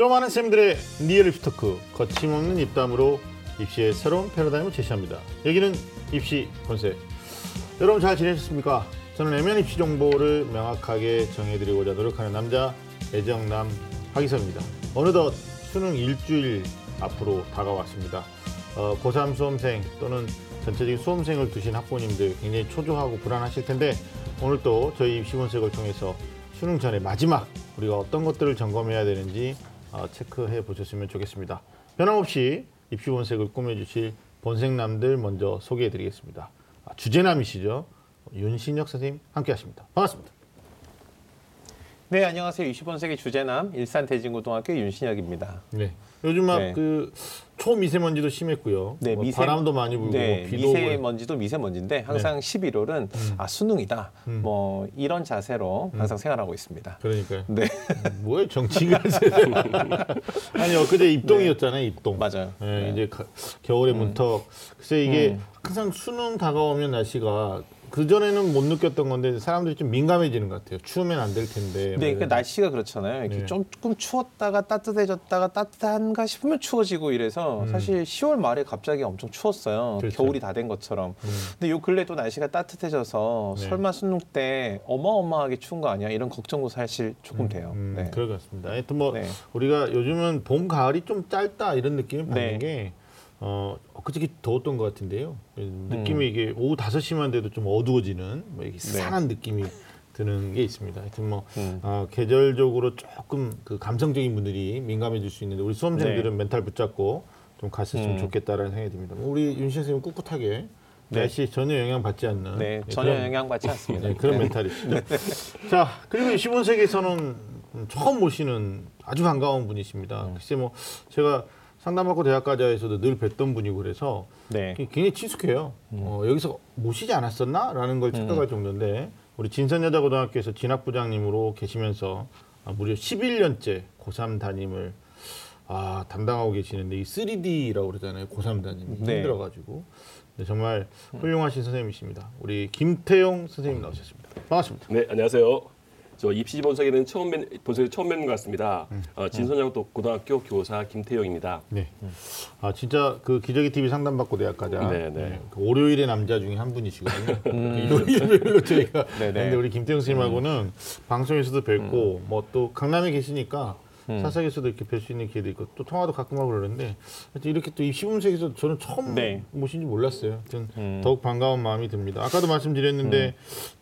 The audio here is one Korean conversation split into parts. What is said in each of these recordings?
또 많은 쌤들의 real 입시 talk 거침없는 입담으로 입시의 새로운 패러다임을 제시합니다. 여기는 입시 본색. 여러분 잘 지내셨습니까? 저는 애매한 입시 정보를 명확하게 정해드리고자 노력하는 남자 애정남 하기섭입니다. 어느덧 수능 일주일 앞으로 다가왔습니다. 어, 고3 수험생 또는 전체적인 수험생을 두신 학부모님들 굉장히 초조하고 불안하실 텐데 오늘 또 저희 입시 본색을 통해서 수능 전에 마지막 우리가 어떤 것들을 점검해야 되는지 어, 체크해 보셨으면 좋겠습니다. 변함없이 입시 본색을 꾸며주실 본색남들 먼저 소개해 드리겠습니다. 아, 주제남이시죠. 윤신혁 선생님 함께 하십니다. 반갑습니다. 네, 안녕하세요. 20번세기 주제남 일산대진고등학교 윤신혁입니다. 네. 요즘 막 네. 그 초미세먼지도 심했고요. 네, 뭐 미세- 바람도 많이 불고 네, 뭐 비도 미세먼지도 미세먼지인데 항상 11월은 아 수능이다. 음. 뭐 이런 자세로 항상 생활하고 있습니다. 그러니까요. 네, 뭐예요 정치가 아니 엊그제 입동이었잖아요 입동 맞아요. 예, 네. 이제 가- 겨울의 문턱 글쎄 이게 음. 항상 수능 다가오면 날씨가 그 전에는 못 느꼈던 건데 사람들이 좀 민감해지는 것 같아요 추우면 안 될 텐데 네, 뭐 그러니까 날씨가 그렇잖아요. 이렇게 네. 조금 추웠다가 따뜻해졌다가 따뜻한가 싶으면 추워지고 이래서 사실 10월 말에 갑자기 엄청 추웠어요. 음. 그렇죠. 겨울이 다 된 것처럼. 음. 근데 요 근래 또 날씨가 따뜻해져서 네. 설마 수능 때 어마어마하게 추운 거 아니야? 이런 걱정도 사실 조금 돼요. 음, 네. 그럴 것 같습니다 하여튼 뭐 네. 우리가 요즘은 봄 가을이 좀 짧다 이런 느낌을 받는 네. 게 어, 엊그저께 더웠던 것 같은데요. 음. 느낌이 이게 오후 5시만 돼도 좀 어두워지는 뭐 이게 네. 산한 느낌이 드는 게 있습니다. 하여튼 뭐 음. 어, 계절적으로 조금 그 감성적인 분들이 민감해질 수 있는데 우리 수험생들은 멘탈 붙잡고 좀 갔었으면 음. 좋겠다라는 생각이 듭니다. 뭐 우리 윤 선생님 꿋꿋하게 네. 날씨 전혀 영향 받지 않는 네, 네, 전혀 그런- 영향 받지 않습니다. 네, 그런 멘탈이시죠. 자, 그리고 15세기에서는 처음 모시는 아주 반가운 분이십니다. 음. 글쎄 뭐 제가 상담받고 대학가자에서도 늘 뵀던 분이고 그래서 네. 굉장히 친숙해요. 어, 여기서 모시지 않았었나 라는 걸 착각할 음. 정도인데 우리 진선여자고등학교에서 진학부장님으로 계시면서 아, 무려 11년째 고3 담임을 아, 담당하고 계시는데 이 3D라고 그러잖아요. 고3 담임이 네. 힘들어가지고 정말 훌륭하신 선생님이십니다. 우리 김태용 선생님 나오셨습니다. 반갑습니다. 네, 안녕하세요. 저 입시 본색에는 처음 뵌 본색에 처음 뵌것 같습니다. 어, 진선영 고등학교 교사 김태영입니다. 네. 아 진짜 그 기저귀 TV 상담받고 대학가자. 네, 네. 그 월요일의 남자 중에 한 분이시거든요. 요일별로 저희가. 네, 네. 근데 우리 김태형 선생님하고는 방송에서도 뵙고 뭐 또 강남에 계시니까 사석에서도 이렇게 뵐 수 있는 기회도 있고 또 통화도 가끔 하고 그러는데 하여튼 이렇게 또 입시분석에서 저는 처음 네. 모신지 몰랐어요. 하여튼 음. 더욱 반가운 마음이 듭니다. 아까도 말씀드렸는데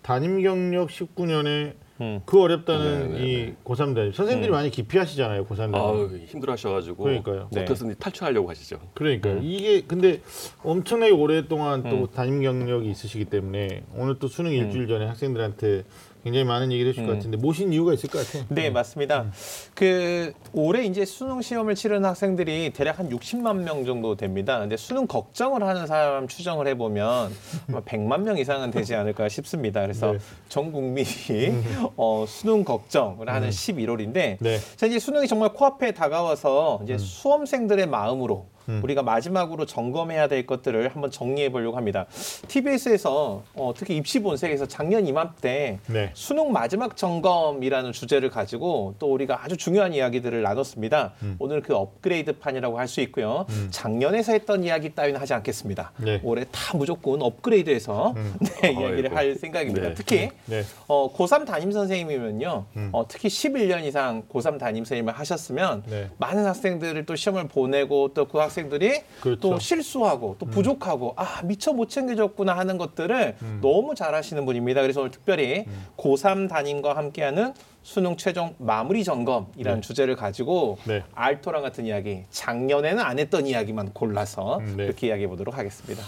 담임 경력 19년에 음. 그 어렵다는 네, 네, 이 고3 담임 선생님들이 많이 기피하시잖아요. 고3 담임. 힘들어하셔가지고 그러니까요. 네. 어떻게든 탈출하려고 하시죠. 그러니까요. 이게 근데 엄청나게 오랫동안 또 담임 경력이 있으시기 때문에 오늘 또 수능 일주일 전에 학생들한테 굉장히 많은 얘기를 해주실 것 같은데 모신 이유가 있을 것 같아요. 네, 맞습니다. 그 올해 이제 수능 시험을 치르는 학생들이 대략 한 60만 명 정도 됩니다. 근데 수능 걱정을 하는 사람 추정을 해보면 아마 100만 명 이상은 되지 않을까 싶습니다. 그래서 네. 전 국민이 어, 수능 걱정을 하는 11월인데 네. 자, 이제 수능이 정말 코앞에 다가와서 이제 수험생들의 마음으로 우리가 마지막으로 점검해야 될 것들을 한번 정리해 보려고 합니다. TBS에서 어, 특히 입시 본색에서 작년 이맘때 네. 수능 마지막 점검이라는 주제를 가지고 또 우리가 아주 중요한 이야기들을 나눴습니다. 오늘 그 업그레이드 판이라고 할 수 있고요. 작년에서 했던 이야기 따위는 하지 않겠습니다. 네. 올해 다 무조건 업그레이드해서 네, 이야기를 아이고. 할 생각입니다. 네. 특히 네. 어, 고3 담임 선생님이면요. 어, 특히 11년 이상 고3 담임 선생님을 하셨으면 네. 많은 학생들을 또 시험을 보내고 또 그 학생 들이 그렇죠. 또 실수하고 또 부족하고 아 미처 못 챙겨줬구나 하는 것들을 너무 잘하시는 분입니다. 그래서 오늘 특별히 고3 담임과 함께하는 수능 최종 마무리 점검이라는 주제를 가지고 네. 알토랑 같은 이야기 작년에는 안 했던 이야기만 골라서 음, 네. 이렇게 이야기해 보도록 하겠습니다.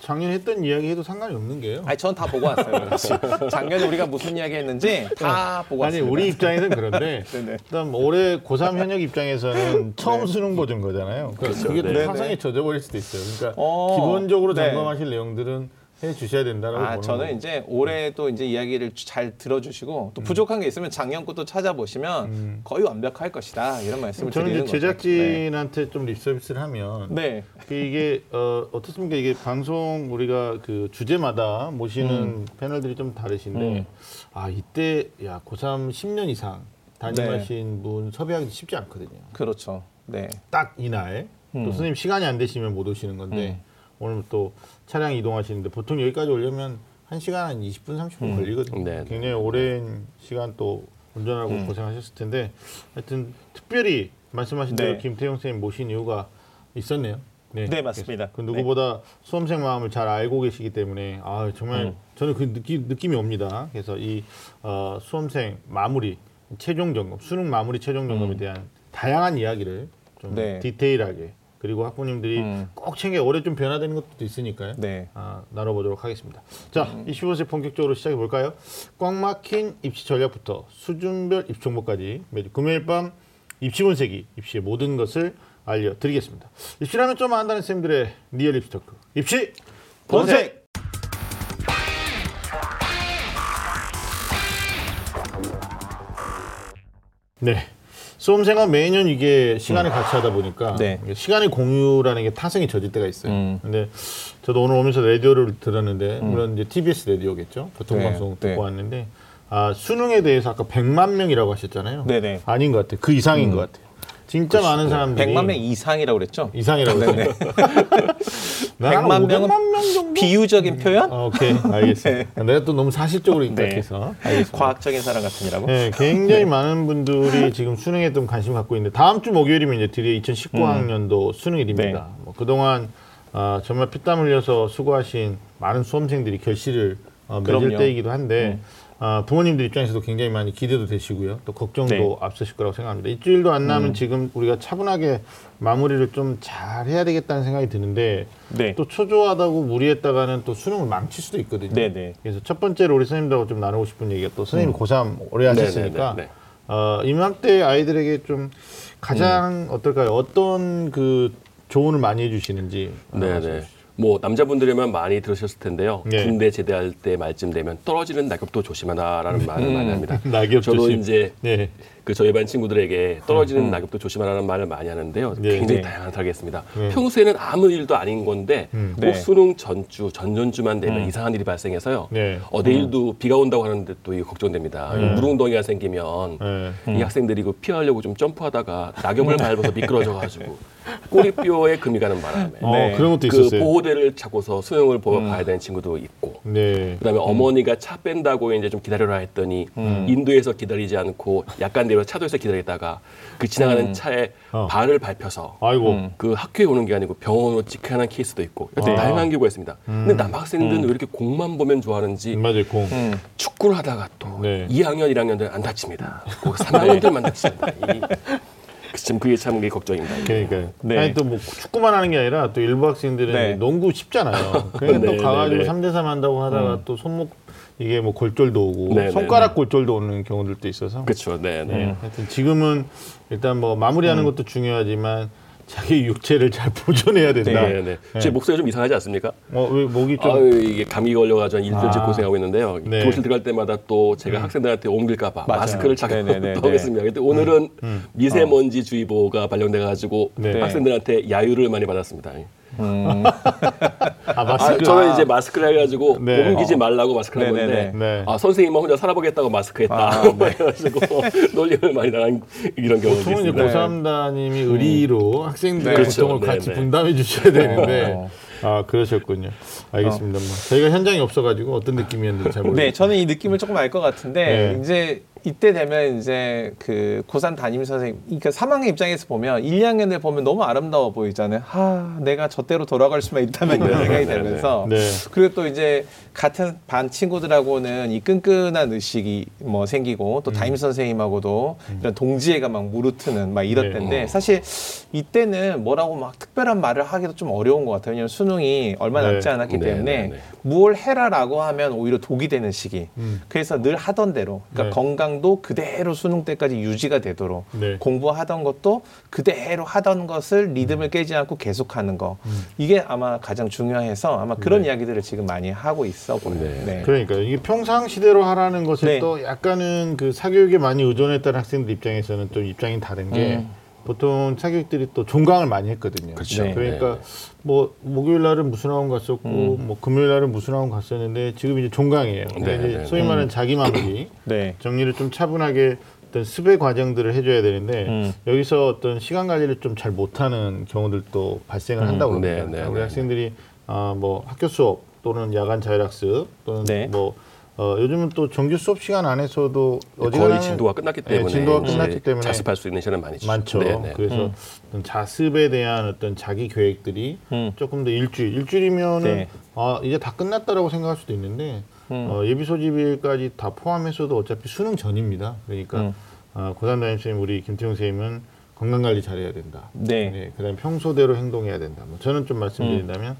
작년에 했던 이야기 해도 상관이 없는 게요. 아니 전 다 보고 왔어요. 사실. 작년에 우리가 무슨 이야기 했는지 다 보고 아니 왔습니다. 우리 입장에서는 그런데 네네. 일단 올해 고3 현역 입장에서는 처음 수능 보던 거잖아요. 그게 또 네. 화성에 젖어버릴 수도 있어요. 그러니까 어, 기본적으로 네. 점검하실 내용들은 해 주셔야 된다라고 아, 저는 거고. 이제 올해 또 이제 이야기를 잘 들어주시고 또 부족한 게 있으면 작년 것도 찾아보시면 거의 완벽할 것이다 이런 말씀을 저는 드리는 거죠. 제작진한테 좀 립서비스를 하면 네. 네. 그 이게 어, 어떻습니까? 이게 방송 우리가 그 주제마다 모시는 패널들이 좀 다르신데 음. 아 이때 야 고3 10년 이상 담임하신 분 섭외하기 쉽지 않거든요. 그렇죠. 네. 딱 이날 또 음. 선생님 시간이 안 되시면 못 오시는 건데 오늘 또 차량 이동하시는데 보통 여기까지 오려면 한 시간 한 20분 30분 음. 걸리거든요. 네. 굉장히 오랜 시간 또 운전하고 음. 고생하셨을 텐데 하여튼 특별히 말씀하신 대로 네. 김태형 선생님 모신 이유가 있었네요. 네, 맞습니다. 그 누구보다 수험생 마음을 잘 알고 계시기 때문에 아 정말 음. 저는 그 느낌 느낌이 옵니다. 그래서 이 어, 수험생 마무리 최종 점검 수능 마무리 최종 점검에 대한 다양한 이야기를 좀 음. 네. 디테일하게 그리고 학부모님들이 음. 꼭 챙겨 올해 좀 변화되는 것도 있으니까요. 네. 아, 나눠보도록 하겠습니다. 자, 음. 25세 본격적으로 시작해 볼까요? 꽉 막힌 입시 전략부터 수준별 입시 정보까지 매주 금요일 밤 입시 본색이 입시의 모든 것을 알려드리겠습니다. 입시라면 좀 안다는 쌤들의 리얼 입시 토크. 입시 본색. 네. 수험생활 매년 이게 시간을 같이 하다 보니까 네. 시간의 공유라는 게 타성이 젖을 때가 있어요. 음. 근데 저도 오늘 오면서 라디오를 들었는데 물론 이제 TBS 라디오겠죠. 교통방송 네, 듣고 네. 왔는데 아, 수능에 대해서 아까 100만 명이라고 하셨잖아요. 네네. 음. 아닌 것 같아요. 그 이상인 것 같아요. 진짜 많은 사람들이 100만 명 이상이라고 그랬죠? 이상이라고. 했어요. 100만 명은 500만 명 정도? 비유적인 표현? 어, 오케이 알겠습니다. 내가 또 너무 사실적으로 입각해서 알겠습니다. 과학적인 사람 같으니라고? 네, 굉장히 많은 분들이 지금 수능에 좀 관심 갖고 있는데 다음 주 목요일이면 이제 드디어 2019학년도 수능일입니다. 네. 뭐 그동안 아, 정말 피땀 흘려서 수고하신 많은 수험생들이 결실을 어, 맺을 그럼요. 때이기도 한데 아, 부모님들 입장에서도 굉장히 많이 기대도 되시고요. 또 걱정도 네. 앞서실 거라고 생각합니다. 일주일도 안 남은 지금 우리가 차분하게 마무리를 좀 잘 해야 되겠다는 생각이 드는데 네. 또 초조하다고 무리했다가는 또 수능을 망칠 수도 있거든요. 네네. 그래서 첫 번째로 우리 선생님들하고 좀 나누고 싶은 얘기가 또 선생님이 고3 오래 하셨으니까 네, 네, 네. 어, 이맘때 아이들에게 좀 가장 어떨까요? 어떤 그 조언을 많이 해주시는지 하나 네, 말씀해 네. 뭐 남자분들이면 많이 들으셨을 텐데요. 네. 군대 제대할 때 말쯤 되면 떨어지는 낙엽도 조심하라라는 말을 많이 합니다. 낙엽 저도 조심. 이제 네. 그 저희 반 친구들에게 떨어지는 낙엽도 조심하라는 말을 많이 하는데요. 네. 굉장히 네. 다양한 타겠습니다. 네. 평소에는 아무 일도 아닌 건데 음. 꼭 네. 수능 전주, 전전주만 되면 음. 이상한 일이 발생해서요. 네. 어, 내일도 비가 온다고 하는데 또 이거 걱정됩니다. 네. 물웅덩이가 생기면 네. 이 학생들이 그 피하려고 좀 점프하다가 낙엽을 밟아서 미끄러져가지고 꼬리뼈에 금이 가는 바람에 어, 네. 그런 것도 그 있었어요. 보호대를 잡고서 수영을 보러 가야 되는 친구도 있고 네. 그다음에 어머니가 차 뺀다고 이제 좀 기다려라 했더니 인도에서 기다리지 않고 약간 내려 차도에서 기다리다가 그 지나가는 차에 어. 발을 밟혀서 아이고. 그 학교에 오는 게 아니고 병원으로 직행하는 케이스도 있고 여튼 아. 다양한 경우가 있습니다. 근데 남학생들은 왜 이렇게 공만 보면 좋아하는지 맞아요, 공. 음. 축구를 하다가 또 네. 2학년, 1학년들 안 다칩니다. 꼭 3학년들만 다칩니다. 이, 참 그게 참 그게 걱정입니다. 그러니까요. 네. 아니 또 뭐 축구만 하는 게 아니라 또 일부 학생들은 네. 농구 쉽잖아요. 그러니까 네, 또 가가지고 네, 네. 3대 3 한다고 하다가 또 손목 이게 뭐 골절도 오고 네, 네, 손가락 골절도 오는 경우들도 있어서 그렇죠. 네, 네. 네. 하여튼 지금은 일단 뭐 마무리하는 것도 중요하지만 자기 육체를 잘 보존해야 된다. 네, 네. 제 목소리 좀 이상하지 않습니까? 어, 왜 목이 좀 아유, 이게 감기 걸려가지고 한 일주일째 아. 고생하고 있는데요. 네. 교실 들어갈 때마다 또 제가 학생들한테 옮길까봐 맞아요. 마스크를 네네네네. 또 하겠습니다. 근데 오늘은 미세먼지 주의보가 발령돼가지고 네. 학생들한테 야유를 많이 받았습니다. 음. 아, 아, 마스크. 저는 이제 마스크를 해가지고 네. 옮기지 말라고 마스크를 한 네네네. 건데 네. 아, 선생님만 혼자 살아보겠다고 마스크했다. 아, 그래가지고 놀림을 많이 당한 이런 경우가 보통은 이제 있습니다. 고3 담임이 의리로 학생들의 네. 고통을 그렇죠. 같이 네, 네. 분담해 주셔야 되는데 어. 아 그러셨군요. 알겠습니다. 뭐 저희가 현장에 없어가지고 어떤 느낌이었는지 잘 모르겠어요. 네, 저는 이 느낌을 조금 알 것 같은데 네. 이제 이때 되면 이제 그 고3 담임 선생님, 그러니까 3학년 입장에서 보면 1, 2학년들 보면 너무 아름다워 보이잖아요. 하, 내가 저때로 돌아갈 수만 있다면 이런 생각이 네, 네, 들면서 네. 그리고 또 이제 같은 반 친구들하고는 이 끈끈한 의식이 뭐 생기고 또 담임 선생님하고도 이런 동지애가 막 무르트는 막 이럴 네. 사실 이때는 뭐라고 막 특별한 말을 하기도 좀 어려운 것 같아요. 왜냐면 수능이 얼마 네. 남지 않았기 네, 때문에 네, 네. 무얼 해라라고 하면 오히려 독이 되는 시기. 음. 그래서 늘 하던 대로, 그러니까 네. 건강 도 그대로 수능 때까지 유지가 되도록 네. 공부하던 것도 그대로 하던 것을 리듬을 깨지 않고 계속하는 거. 이게 아마 가장 중요해서 아마 그런 이야기들을 지금 많이 하고 있어 보여요. 네. 네. 그러니까 이게 평상 시대로 하라는 것을 네. 또 약간은 그 사교육에 많이 의존했다는 학생들 입장에서는 좀 입장이 다른 게 음. 보통 사교육들이 또 종강을 많이 했거든요. 그렇죠. 네. 그러니까 뭐 목요일 날은 무슨 학원 갔었고 뭐 금요일 날은 무슨 학원 갔었는데 지금 이제 종강이에요. 그러니까 네, 이제 네, 소위 말하는 자기 마무리 네. 정리를 좀 차분하게 어떤 수배 과정들을 해줘야 되는데 음. 여기서 어떤 시간 관리를 좀 잘 못하는 경우들도 발생을 음, 한다고 네, 합니다. 네, 우리 네, 학생들이 아, 뭐 학교 수업 또는 야간 자율학습 또는 네. 뭐 어, 요즘은 또 정규 수업 시간 안에서도 거의 진도가 끝났기 네, 때문에 진도가 이제 끝났기 때문에 자습할 수 있는 시간은 많이 주죠. 많죠. 네, 네. 그래서 어떤 자습에 대한 어떤 자기 계획들이 음. 조금 더 일주일, 일주일이면은 네. 아 이제 다 끝났다라고 생각할 수도 있는데 어, 예비 소집일까지 다 포함해서도 어차피 수능 전입니다. 그러니까 음. 어, 고산 담임 선생님 우리 김태용 선생님은 건강 관리 잘해야 된다. 네. 그다음에 평소대로 행동해야 된다. 뭐 저는 좀 말씀드린다면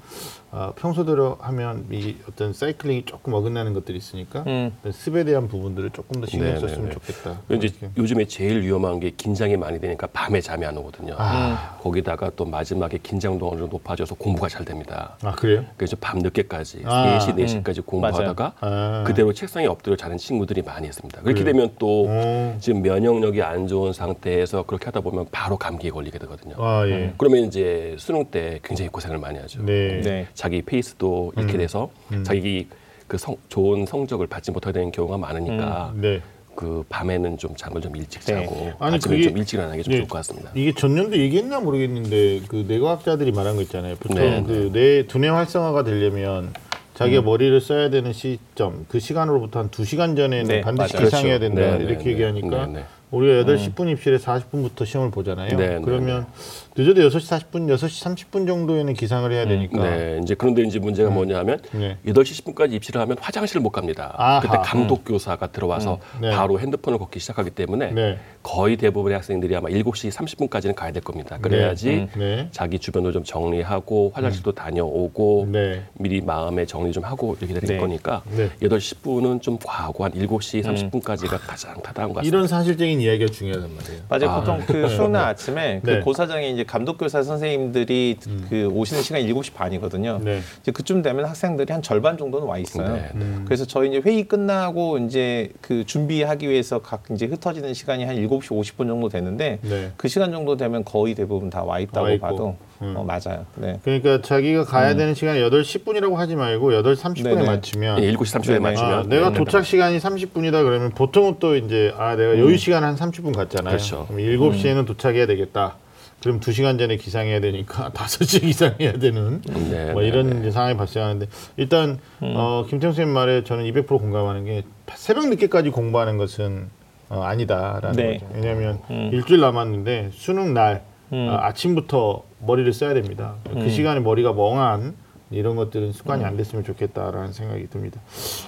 어, 평소대로 하면 이 어떤 사이클링이 조금 어긋나는 것들이 있으니까 음. 습에 대한 부분들을 조금 더 신경 네, 썼으면 네, 네. 좋겠다. 이제. 요즘에 제일 위험한 게 긴장이 많이 되니까 밤에 잠이 안 오거든요. 아. 거기다가 또 마지막에 긴장도가 좀 높아져서 공부가 잘 됩니다. 아 그래요? 그래서 밤 늦게까지 아. 4시, 4시까지 공부하다가 아. 그대로 책상에 엎드려 자는 친구들이 많이 있습니다. 그렇게 그래요? 되면 또 오. 지금 면역력이 안 좋은 상태에서 그렇게 하다 보면 바로 감기에 걸리게 되거든요. 아 예. 그러면 이제 수능 때 굉장히 고생을 많이 하죠. 네. 네. 자기 페이스도 잃게 돼서 자기 그 성, 좋은 성적을 받지 못하게 되는 경우가 많으니까 네. 그 밤에는 좀 잠을 좀 일찍 네. 자고 아니, 아침에 그게- 좀 일찍 일어나는 게 좀 네. 좋을 것 같습니다. 이게 전년도 얘기했나 모르겠는데 그 뇌과학자들이 말한 거 있잖아요. 보통 네, 그 뇌 두뇌 활성화가 되려면 자기가 음. 머리를 써야 되는 시점 그 시간으로부터 한 두 시간 전에는 네, 반드시 맞아요. 기상해야 그렇죠. 된다 네, 이렇게 네, 얘기하니까 네, 네. 우리가 8시 10분 입실에 40분부터 시험을 보잖아요. 네, 네, 그러면 늦어도 6시 40분, 6시 30분 정도에는 기상을 해야 되니까 네, 이제 그런데 이제 문제가 뭐냐면 네. 8시 10분까지 입시를 하면 화장실을 못 갑니다. 아하. 그때 감독 교사가 들어와서 네. 바로 핸드폰을 걷기 시작하기 때문에 네. 거의 대부분의 학생들이 아마 7시 30분까지는 가야 될 겁니다. 그래야지 네. 자기 주변을 좀 정리하고 화장실도 다녀오고 네. 미리 마음의 정리 좀 하고 이렇게 될 네. 거니까 네. 8시 10분은 좀 과하고 한 7시 30분까지가 가장 타당한 것 같습니다. 이런 사실적인 이야기가 중요하단 말이에요. 맞아요. 아. 보통 그 수능 아침에 네. 그 고사장에 이제 감독 교사 선생님들이 그 오시는 시간이 7시 반이거든요. 네. 이제 그쯤 되면 학생들이 한 절반 정도는 와 있어요. 네, 네. 그래서 저희 이제 회의 끝나고 이제 그 준비하기 위해서 각 이제 흩어지는 시간이 한 7시 50분 정도 되는데 네. 그 시간 정도 되면 거의 대부분 다 와 있다고 와. 봐도 음. 어, 맞아요. 네. 그러니까 자기가 가야 되는 시간이 8시 10분이라고 하지 말고 8시 30분에 네네. 맞추면 예, 7시 30분에 네네. 맞추면 아, 내가 네, 도착 시간이 30분이다 그러면 보통은 또 이제 아 내가 여유 시간 한 30분 갔잖아요. 그렇죠. 그럼 7시에는 도착해야 되겠다. 그럼 2시간 전에 기상해야 되니까 5시에 기상해야 되는 네, 뭐 네, 이런 네. 상황이 발생하는데 일단 어, 김태형 선생님 말에 저는 200% 공감하는 게 새벽 늦게까지 공부하는 것은 어, 아니다라는 네. 거죠. 왜냐하면 일주일 남았는데 수능 날 어, 아침부터 머리를 써야 됩니다. 그 시간에 머리가 멍한 이런 것들은 습관이 안 됐으면 좋겠다라는 생각이 듭니다.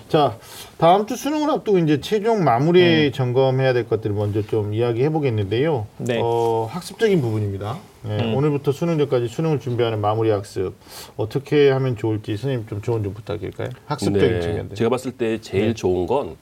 자, 다음 주 수능을 앞두고 이제 최종 마무리 점검해야 될 것들을 먼저 좀 이야기해 보겠는데요. 네. 어, 학습적인 부분입니다. 네, 오늘부터 수능 전까지 수능을 준비하는 마무리 학습 어떻게 하면 좋을지 선생님 좀 조언 좀 부탁드릴까요? 학습적인 네, 측면들. 제가 봤을 때 제일 좋은 건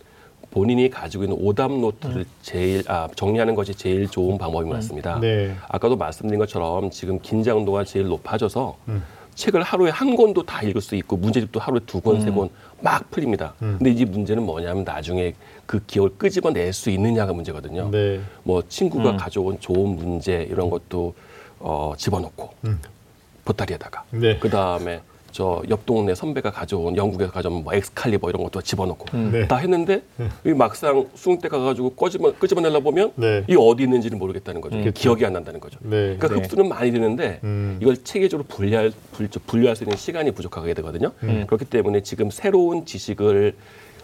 본인이 가지고 있는 오답 노트를 제일 아, 정리하는 것이 제일 좋은 방법인 것 같습니다. 네. 아까도 말씀드린 것처럼 지금 긴장도가 제일 높아져서 음. 책을 하루에 한 권도 다 읽을 수 있고 문제집도 하루에 두 권, 세권 막 풀립니다. 음. 근데 이 문제는 뭐냐면 나중에 그 기억을 끄집어낼 수 있느냐가 문제거든요. 네. 뭐 친구가 가져온 좋은 문제 이런 것도 어, 집어넣고 보따리에다가 음. 네. 그 다음에 저 옆 동네 선배가 가져온 영국에서 가져온 뭐 엑스칼리버 이런 것도 집어넣고 네. 다 했는데 이 막상 수능 때 가가지고 꺼집어 끄집어내려 보면 네. 이 어디 있는지를 모르겠다는 거죠. 기억이 안 난다는 거죠. 네. 그러니까 네. 흡수는 많이 되는데 음. 이걸 체계적으로 분리할 분- 분류할 수 있는 시간이 부족하게 되거든요. 음. 그렇기 때문에 지금 새로운 지식을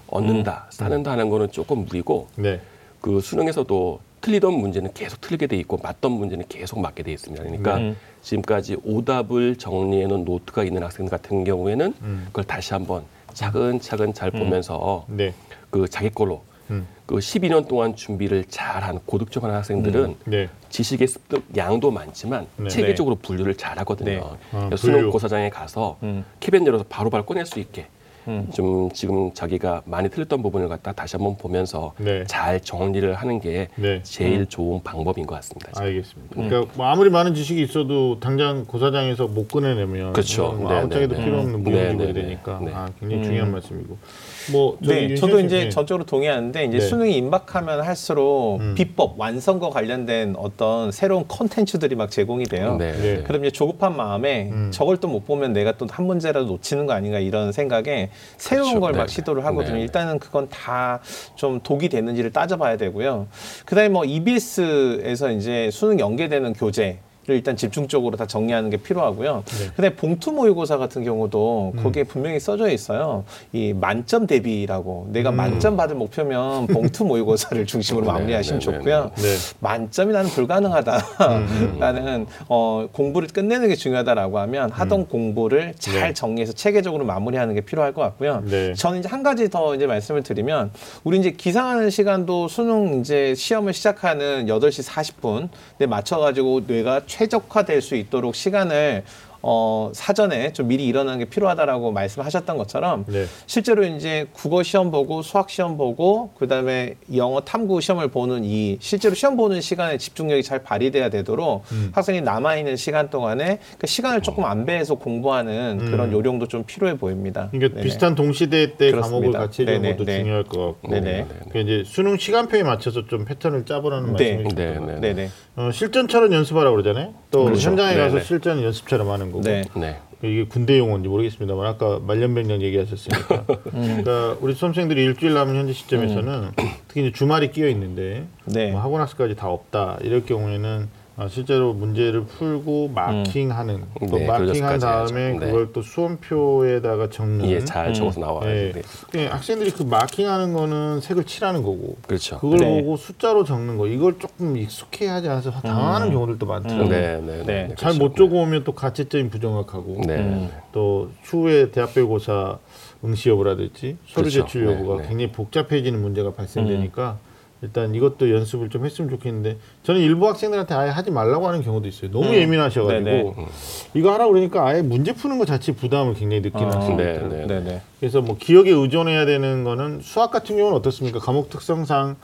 얻는다, 쌓는다 하는 거는 조금 무리고 네. 그 수능에서도 틀리던 문제는 계속 틀리게 돼 있고 맞던 문제는 계속 맞게 돼 있습니다. 그러니까 네. 지금까지 오답을 정리해 놓은 노트가 있는 학생들 같은 경우에는 그걸 다시 한번 차근차근 잘 보면서 네. 그 자기 걸로 음. 그 12년 동안 준비를 잘한 고득점하는 학생들은 네. 지식의 습득 양도 많지만 네. 체계적으로 분류를 잘 하거든요. 네. 아, 그래서 수능 분류. 고사장에 가서 음. 캐빈 열어서 바로바로 꺼낼 수 있게 음. 좀 지금 자기가 많이 틀렸던 부분을 갖다 다시 한번 보면서 네. 잘 정리를 하는 게 네. 제일 좋은 방법인 것 같습니다. 지금. 알겠습니다. 그러니까 뭐 아무리 많은 지식이 있어도 당장 고사장에서 못 꺼내내면 그렇죠. 뭐 네, 아무짝에도 네, 필요 네. 없는 네, 무용지물이 네, 네. 되니까 네. 아, 굉장히 중요한 말씀이고 뭐 네, 윤 저도 이제 네. 전적으로 동의하는데 이제 네. 수능이 임박하면 할수록 음. 비법 완성과 관련된 어떤 새로운 컨텐츠들이 막 제공이 돼요. 네, 네. 네. 그럼 이제 조급한 마음에 음. 저걸 또 못 보면 내가 또 한 문제라도 놓치는 거 아닌가 이런 생각에 새로운 그렇죠. 걸막 네. 시도를 하거든요. 네. 일단은 그건 다 좀 독이 됐는지를 따져봐야 되고요. 그다음에 뭐 EBS에서 이제 수능 연계되는 교재. 를 일단 집중적으로 다 정리하는 게 필요하고요. 네. 근데 봉투 모의고사 같은 경우도 음. 거기에 분명히 써져 있어요. 이 만점 대비라고 음. 내가 만점 받을 목표면 봉투 모의고사를 중심으로 네, 마무리하시면 네, 네, 좋고요. 네. 만점이 나는 불가능하다. 음, 나는 어, 공부를 끝내는 게 중요하다라고 하면 하던 공부를 잘 음. 네. 정리해서 체계적으로 마무리하는 게 필요할 것 같고요. 네. 저는 이제 한 가지 더 이제 말씀을 드리면 우리 이제 기상하는 시간도 수능 이제 시험을 시작하는 8시 40분 에 맞춰 가지고 뇌가 최 적화될 수 있도록 시간을 어, 사전에 좀 미리 일어나는 게 필요하다라고 말씀하셨던 것처럼 네. 실제로 이제 국어 시험 보고 수학 시험 보고 그다음에 영어 탐구 시험을 보는 이 실제로 시험 보는 시간에 집중력이 잘 발휘돼야 되도록 음. 학생이 남아 있는 시간 동안에 그 시간을 조금 안배해서 공부하는 그런 요령도 좀 필요해 보입니다. 그러니까 네네. 비슷한 동시대 때 그렇습니다. 과목을 같이 네네, 것도 네. 중요할 것 같고 네네. 그 이제 수능 시간표에 맞춰서 좀 패턴을 짜보라는 네. 말씀이신 네, 것 같아요. 네. 네네. 어, 실전처럼 연습하라고 그러잖아요. 또 그렇죠. 현장에 가서 네네. 실전 연습처럼 하는 거고. 네. 네. 이게 군대 용어인지 모르겠습니다만 아까 말년병장 얘기하셨으니까 그러니까 우리 수험생들이 일주일 남은 현재 시점에서는 특히 이제 주말이 끼어 있는데 네. 뭐 학원 학습까지 다 없다 이럴 경우에는 아, 실제로 문제를 풀고 마킹하는 또 네, 마킹한 다음에 해야죠. 네. 그걸 또 수험표에다가 적는 이해 잘 적어서 나와야 네. 돼. 그 학생들이 그 마킹하는 거는 색을 칠하는 거고 그렇죠. 그걸 네. 보고 숫자로 적는 거 이걸 조금 익숙해 하지 않아서 당하는 경우들도 많더라고요. 네, 네, 네. 네. 잘못 적어오면 또 가채점이 부정확하고 네. 음. 또 추후에 대학별고사 응시 여부라든지 서류 그렇죠. 제출 네, 여부가 네. 굉장히 복잡해지는 문제가 발생되니까 일단 이것도 연습을 좀 했으면 좋겠는데 저는 일부 학생들한테 아예 하지 말라고 하는 경우도 있어요. 너무 예민하셔가지고 네네. 이거 하라 그러니까 아예 문제 푸는 것 자체 부담을 굉장히 느끼는 어, 학생들 네, 있더라고요. 네. 네네. 그래서 뭐 기억에 의존해야 되는 거는 수학 같은 경우는 어떻습니까? 과목 특성상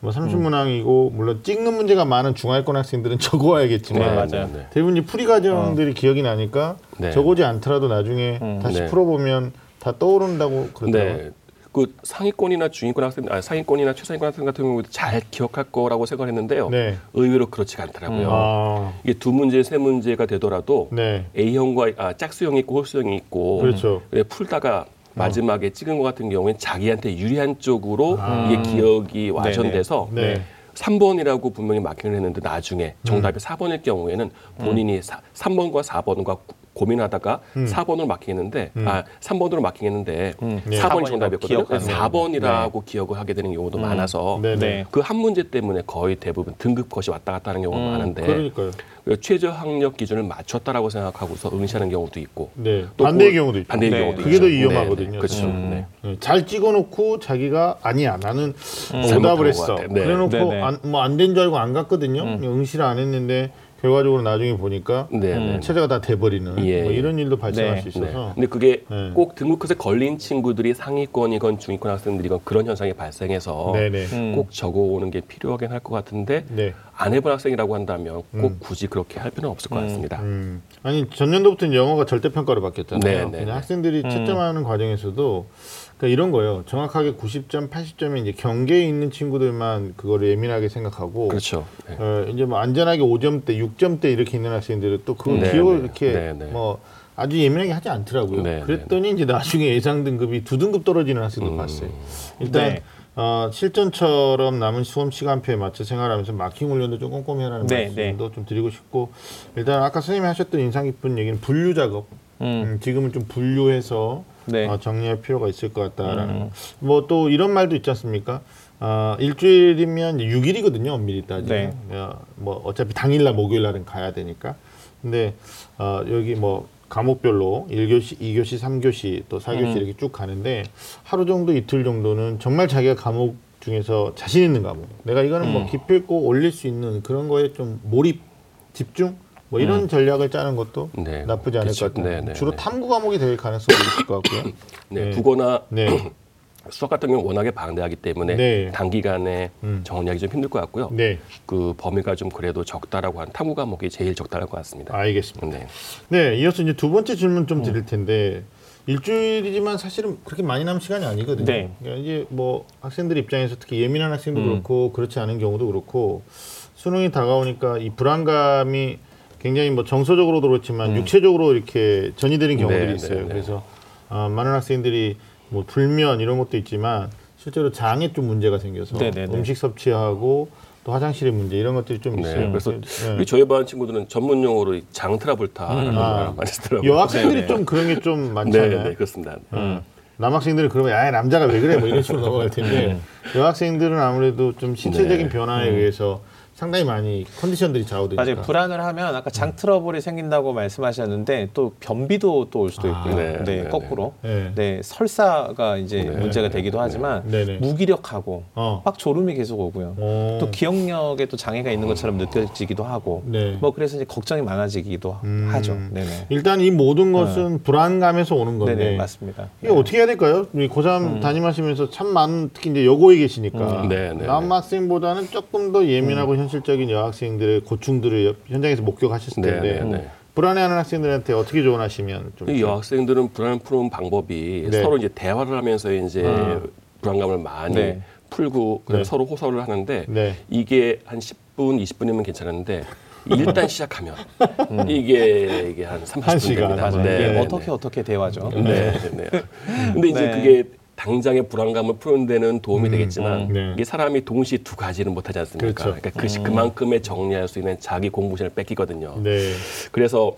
뭐 30문항이고 물론 찍는 문제가 많은 중하위권 학생들은 적어와야겠지만 네, 맞아요. 네. 대부분 이 풀이 과정들이 기억이 나니까 네. 적어지 않더라도 나중에 다시 네. 풀어보면 다 떠오른다고 그러더라고요. 네. 그 상위권이나 중위권 학생, 아, 상위권이나 최상위권 학생 같은 경우도 잘 기억할 거라고 생각했는데요. 네. 의외로 그렇지가 않더라고요. 아, 이게 두 문제, 세 문제가 되더라도 네. A형과 아, 짝수형이 있고 홀수형이 있고 그렇죠. 풀다가 마지막에 찍은 것 같은 경우에는 자기한테 유리한 쪽으로 아. 이게 기억이 와전돼서 네. 3번이라고 분명히 마킹을 했는데 나중에 정답이 4번일 경우에는 본인이 사, 3번과 4번과 고민하다가 4번으로 마킹했는데 아 3번으로 마킹했는데 네. 4번이 4번이라고 정답이었거든요. 기억하는 4번이라고 기억을 하게 되는 경우도 많아서 네, 네. 네. 그한 문제 때문에 거의 대부분 등급 컷이 왔다 갔다 하는 경우가 많은데 그러니까요. 그 최저 학력 기준을 맞췄다라고 생각하고서 응시하는 경우도 있고 네. 또 반대의 그- 경우도 있죠. 반대의 네. 경우도 그게 있죠. 더 위험하거든요. 네, 네. 그렇죠. 음. 네. 네, 잘 찍어놓고 자기가 아니야 나는 잘못한 오답을 것 했어. 네. 그래놓고 네, 네. 뭐안 된 줄 알고 안 갔거든요. 응시를 안 했는데 결과적으로 나중에 보니까 네, 음, 네. 체제가 다 돼버리는 예, 뭐 예. 이런 일도 발생할 네. 수 네. 있어서. 근데 그게 네. 꼭 등급컷에 걸린 친구들이 상위권이건 중위권 학생들이건 그런 현상이 발생해서 네네. 음. 꼭 적어오는 게 필요하긴 할 것 같은데 네. 안 해본 학생이라고 한다면 꼭 굳이 그렇게 할 필요는 없을 것 같습니다. 음. 아니 전년도부터는 영어가 절대평가로 바뀌었잖아요. 네, 네, 그냥 네. 학생들이 채점하는 과정에서도 그러니까 이런 거예요. 정확하게 90점, 80점이 이제 경계에 있는 친구들만 그거를 예민하게 생각하고 그렇죠. 네. 어, 이제 뭐 안전하게 5점대, 6점대 이렇게 있는 학생들은 또 그걸 네, 기억을 네. 이렇게 네, 네. 뭐 아주 예민하게 하지 않더라고요. 네, 그랬더니 이제 나중에 예상 등급이 두 등급 떨어지는 음. 학생도 봤어요. 일단 네. 어, 실전처럼 남은 수험 시간표에 맞춰 생활하면서 마킹 훈련도 좀 꼼꼼히 하라는 네, 말씀도 좀 드리고 싶고 일단 아까 선생님이 하셨던 인상 깊은 얘기는 분류 작업. 음, 지금은 좀 분류해서 네. 어, 정리할 필요가 있을 것 같다라는 뭐또 이런 말도 있지 않습니까? 아 일주일이면 6일이거든요, 엄밀히 따지면. 네. 어, 뭐 어차피 당일날 목요일 날은 가야 되니까. 근데 어, 여기 뭐 과목별로 1교시, 2교시, 3교시 또 4교시 이렇게 쭉 가는데 하루 정도 이틀 정도는 정말 자기가 과목 중에서 자신 있는 과목. 내가 이거는 뭐 기필코 올릴 수 있는 그런 거에 좀 몰입, 집중 뭐 이런 전략을 짜는 것도 네. 나쁘지 않을 그쵸. 것 같아요. 네, 네, 주로 네. 탐구 과목이 될 가능성이 있을 것 같고요. 네, 네. 국어나 네. 수학 같은 경우는 워낙에 방대하기 때문에 네. 단기간에 음. 정리하기 좀 힘들 것 같고요. 네. 그 범위가 좀 그래도 적다라고 한 탐구 과목이 제일 적다할 것 같습니다. 알겠습니다. 네. 네, 이어서 이제 두 번째 질문 좀 드릴 텐데 일주일이지만 사실은 그렇게 많이 남은 시간이 아니거든요. 네. 그러니까 이제 뭐 학생들 입장에서 특히 예민한 학생도 그렇고 그렇지 않은 경우도 그렇고 수능이 다가오니까 이 불안감이 굉장히 뭐 정서적으로도 그렇지만 육체적으로 이렇게 전이되는 경우들이 네, 있어요. 네, 네. 그래서 어, 많은 학생들이 뭐 불면 이런 것도 있지만 실제로 장에 좀 문제가 생겨서 네네네. 음식 섭취하고 또 화장실의 문제 이런 것들이 좀 네, 있어요. 그래서 네. 우리 저희 반 친구들은 전문 용어로 이 장트라볼타라는 아. 말 많이 쓰더라고요. 여학생들이 네네. 좀 그런 게좀 네, 많잖아요. 네, 그렇습니다. 어. 남학생들은 그러면 야 남자가 왜 그래 뭐 이런 식으로 넘어갈 텐데 음. 여학생들은 아무래도 좀 신체적인 네. 변화에 의해서 상당히 많이 컨디션들이 좌우되니까 맞아요. 불안을 하면 아까 장 트러블이 생긴다고 말씀하셨는데 또 변비도 또 올 수도 있고요. 아, 네, 네, 네, 거꾸로. 네. 네. 설사가 이제 네, 문제가 네, 되기도 네. 하지만 네네. 무기력하고 어. 막 졸음이 계속 오고요. 오. 또 기억력에 또 장애가 있는 것처럼 느껴지기도 하고 네. 뭐 그래서 이제 걱정이 많아지기도 음. 하죠. 네네. 일단 이 모든 것은 불안감에서 오는 건데 네네 맞습니다. 이게 어떻게 해야 될까요? 우리 고3 담임하시면서 참 많은 특히 이제 여고에 계시니까 음. 네, 네, 남학생보다는 조금 더 예민하고 현 실적인 여학생들의 고충들을 옆- 현장에서 목격하셨을 네, 텐데 네, 네. 불안해하는 학생들한테 어떻게 조언하시면 좀 이 여학생들은 불안을 푸는 방법이 네. 서로 이제 대화를 하면서 이제 아. 불안감을 많이 네. 풀고 네. 서로 호소를 하는데 네. 이게 한 10분, 20분이면 괜찮은데 일단 시작하면 이게 이게 한 30분 한 시간. 됩니다. 네, 네, 어떻게 어떻게 대화죠. 네, 네. 네. 근데 이제 네. 그게 당장의 불안감을 푸는 데는 도움이 되겠지만 음, 네. 이게 사람이 동시에 두 가지는 못하지 않습니까? 그렇죠. 그러니까 그 시- 그만큼의 정리할 수 있는 자기 공부 시간을 뺏기거든요. 네. 그래서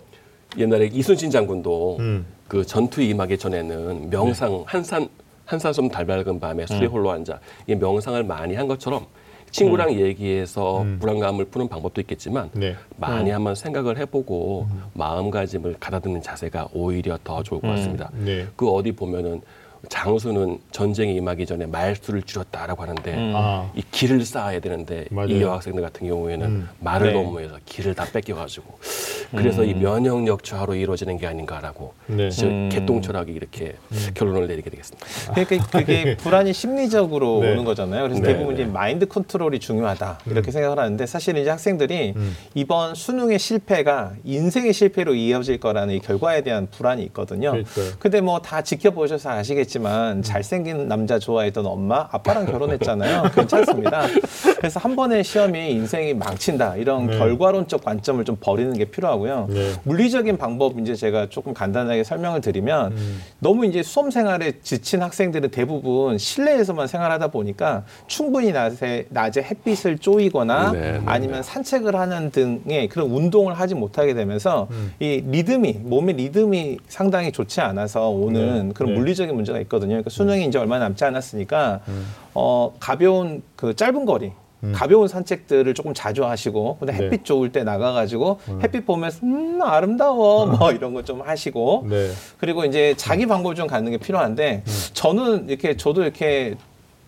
옛날에 이순신 장군도 음. 그 전투 임하기 전에는 명상 한산 한산섬 달밝은 밤에 술에 홀로 앉아 이 명상을 많이 한 것처럼 친구랑 얘기해서 불안감을 푸는 방법도 있겠지만 네. 많이 한번 생각을 해보고 마음가짐을 가다듬는 자세가 오히려 더 좋을 것 같습니다. 네. 그 어디 보면은 장수는 전쟁에 임하기 전에 말수를 줄였다라고 하는데 아. 이 길을 쌓아야 되는데 맞아요. 이 여학생들 같은 경우에는 음. 말을 네. 너무 해서 길을 다 뺏겨가지고 그래서 이 면역력 저하로 이루어지는 게 아닌가라고 네. 진짜 음. 개똥철하게 이렇게 결론을 내리게 되겠습니다. 그러니까 그게 불안이 심리적으로 네. 오는 거잖아요. 그래서 네, 대부분 네. 이제 마인드 컨트롤이 중요하다 이렇게 생각을 하는데 사실 이제 학생들이 음. 이번 수능의 실패가 인생의 실패로 이어질 거라는 이 결과에 대한 불안이 있거든요. 그러니까요. 근데 뭐 다 지켜보셔서 아시겠지만 잘생긴 남자 좋아했던 엄마 아빠랑 결혼했잖아요. 괜찮습니다. 그래서 한 번의 시험이 인생이 망친다 이런 네. 결과론적 관점을 좀 버리는 게 필요하고요. 네. 물리적인 방법 이제 제가 조금 간단하게 설명을 드리면 음. 너무 이제 수험 생활에 지친 학생들은 대부분 실내에서만 생활하다 보니까 충분히 낮에 낮에 햇빛을 쪼이거나 네, 네, 아니면 산책을 하는 등의 그런 운동을 하지 못하게 되면서 음. 이 리듬이 몸의 리듬이 상당히 좋지 않아서 오는 네, 그런 네. 물리적인 문제가 있거든요. 그러니까 수능이 이제 얼마 남지 않았으니까 음. 어 가벼운 그 짧은 거리 가벼운 산책들을 조금 자주 하시고 근데 네. 햇빛 좋을 때 나가가지고 햇빛 보면서 음 아름다워 뭐 이런 거 좀 하시고 네. 그리고 이제 자기 방법을 좀 갖는 게 필요한데 저는 이렇게 저도 이렇게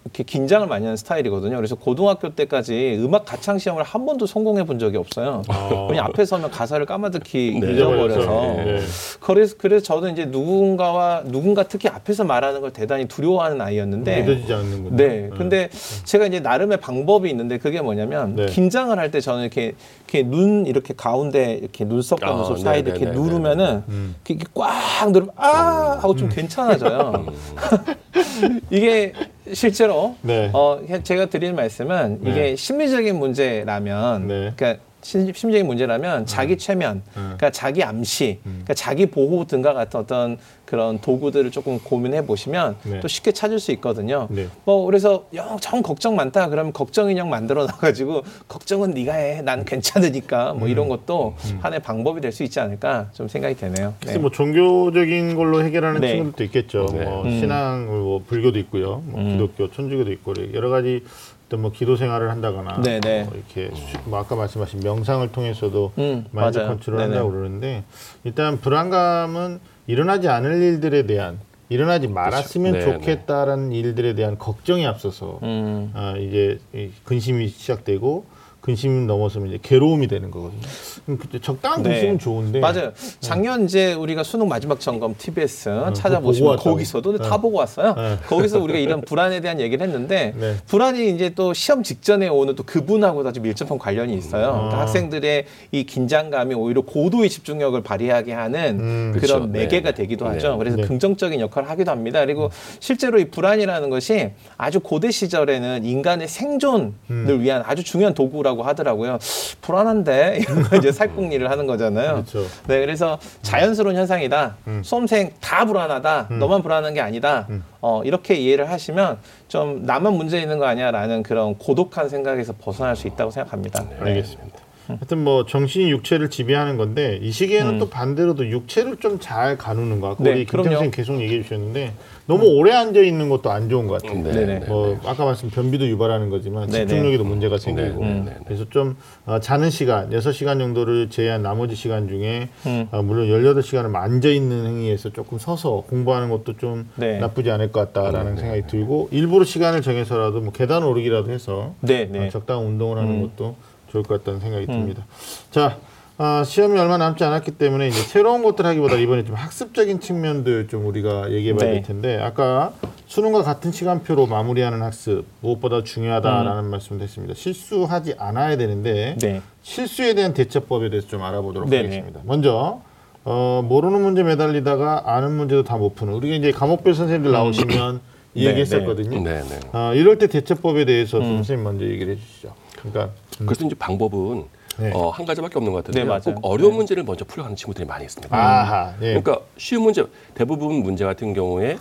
이렇게 긴장을 많이 하는 스타일이거든요. 그래서 고등학교 때까지 음악 가창 시험을 한 번도 성공해 본 적이 없어요. 아. 왜냐 앞에 서면 가사를 까마득히 네. 잊어버려서. 네. 그래서 그래서 저는 이제 누군가와 누군가 특히 앞에서 말하는 걸 대단히 두려워하는 아이였는데 믿어지지 않는군요. 네. 근데 제가 이제 나름의 방법이 있는데 그게 뭐냐면 네. 긴장을 할 때 저는 이렇게 이렇게 눈 이렇게 가운데 이렇게 눈썹 과 아, 눈썹 네, 사이 네, 이렇게 네, 누르면은 음. 이렇게 꽉 누르면 아 하고 좀 괜찮아져요. 이게 실제로 네. 어 제가 드리는 말씀은 네. 이게 심리적인 문제라면 네. 그러니까 심- 심리적인 문제라면 자기 최면, 그러니까 자기 암시, 그러니까 자기 보호 등과 같은 어떤 그런 도구들을 조금 고민해 보시면 네. 또 쉽게 찾을 수 있거든요. 네. 뭐 그래서 영정 걱정 많다 그러면 걱정 인형 만들어 놔가지고 걱정은 네가 해, 난 괜찮으니까 뭐 이런 것도 하나의 방법이 될 수 있지 않을까 좀 생각이 되네요. 글쎄 뭐 종교적인 걸로 해결하는 네. 친구들도 있겠죠. 네. 뭐 음. 신앙, 뭐 불교도 있고요, 뭐 음. 기독교, 천주교도 있고 여러 가지 어떤 뭐 기도 생활을 한다거나 네, 네. 뭐 이렇게 수- 뭐 아까 말씀하신 명상을 통해서도 음, 마인드 맞아요. 컨트롤한다고 네네. 그러는데 일단 불안감은 일어나지 않을 일들에 대한 일어나지 말았으면 그렇죠. 네, 좋겠다라는 일들에 대한 걱정이 앞서서 음. 아, 이제 이 근심이 시작되고 근심 넘어서면 이제 괴로움이 되는 거거든요. 그럼 그때 적당한 네. 근심은 좋은데 맞아요. 작년 이제 우리가 수능 마지막 점검 TBS 그거 찾아보시면. 거기서도 네. 다 보고 왔어요. 네. 거기서 우리가 이런 불안에 대한 얘기를 했는데 네. 불안이 이제 또 시험 직전에 오는 또 그분하고 아주 밀접한 관련이 있어요. 그러니까 아. 학생들의 이 긴장감이 오히려 고도의 집중력을 발휘하게 하는 음, 그런 그렇죠. 매개가 네. 되기도 네. 하죠. 그래서 네. 긍정적인 역할을 하기도 합니다. 그리고 실제로 이 불안이라는 것이 아주 고대 시절에는 인간의 생존을 음. 위한 아주 중요한 도구라고 불구하고 하더라고요. 불안한데 이런 거 이제 살궁리를 하는 거잖아요. 그렇죠. 네, 그래서 자연스러운 현상이다. 음. 수험생 다 불안하다. 너만 불안한 게 아니다. 음. 어, 이렇게 이해를 하시면 좀 나만 문제 있는 거 아니야라는 그런 고독한 생각에서 벗어날 수 있다고 생각합니다. 네. 알겠습니다. 하여튼 뭐 정신이 육체를 지배하는 건데 이 시기에는 또 반대로도 육체를 좀 잘 가누는 거. 아까 네, 우리 김태 그럼요. 선생님 계속 얘기해 주셨는데 너무 오래 앉아 있는 것도 안 좋은 것. 네, 네네. 네, 뭐 네. 아까 말씀 변비도 유발하는 거지만 네네. 집중력에도 문제가 생기고 네, 네, 네. 그래서 좀 어, 자는 시간 6시간 정도를 제한 나머지 시간 중에 음. 어, 물론 18시간을 앉아 있는 행위에서 조금 서서 공부하는 것도 좀 네. 나쁘지 않을 것 같다라는 네, 생각이 들고 일부러 시간을 정해서라도 뭐 계단 오르기라도 해서 네, 어, 네. 적당한 운동을 하는 것도 좋을 것 같다는 생각이 음. 듭니다. 자, 아, 시험이 얼마 남지 않았기 때문에 이제 새로운 것들 하기보다 이번에 좀 학습적인 측면들 좀 우리가 얘기해봐야 네. 될 텐데 아까 수능과 같은 시간표로 마무리하는 학습 무엇보다 중요하다라는 말씀도 했습니다. 실수하지 않아야 되는데 네. 실수에 대한 대처법에 대해서 좀 알아보도록 네네. 하겠습니다. 먼저 어, 모르는 문제 매달리다가 아는 문제도 다 못 푸는 우리가 이제 과목별 선생님들 나오시면 이 네, 얘기했었거든요. 네, 네. 아, 이럴 때 대처법에 대해서 음. 좀 선생님 먼저 얘기를 해주시죠. 그러니까 그래서 이제 방법은 네. 어, 한 가지밖에 없는 것 같은데 네. 꼭 어려운 네. 문제를 먼저 풀어가는 친구들이 많이 있습니다. 아하, 예. 그러니까 쉬운 문제 대부분 문제 같은 경우에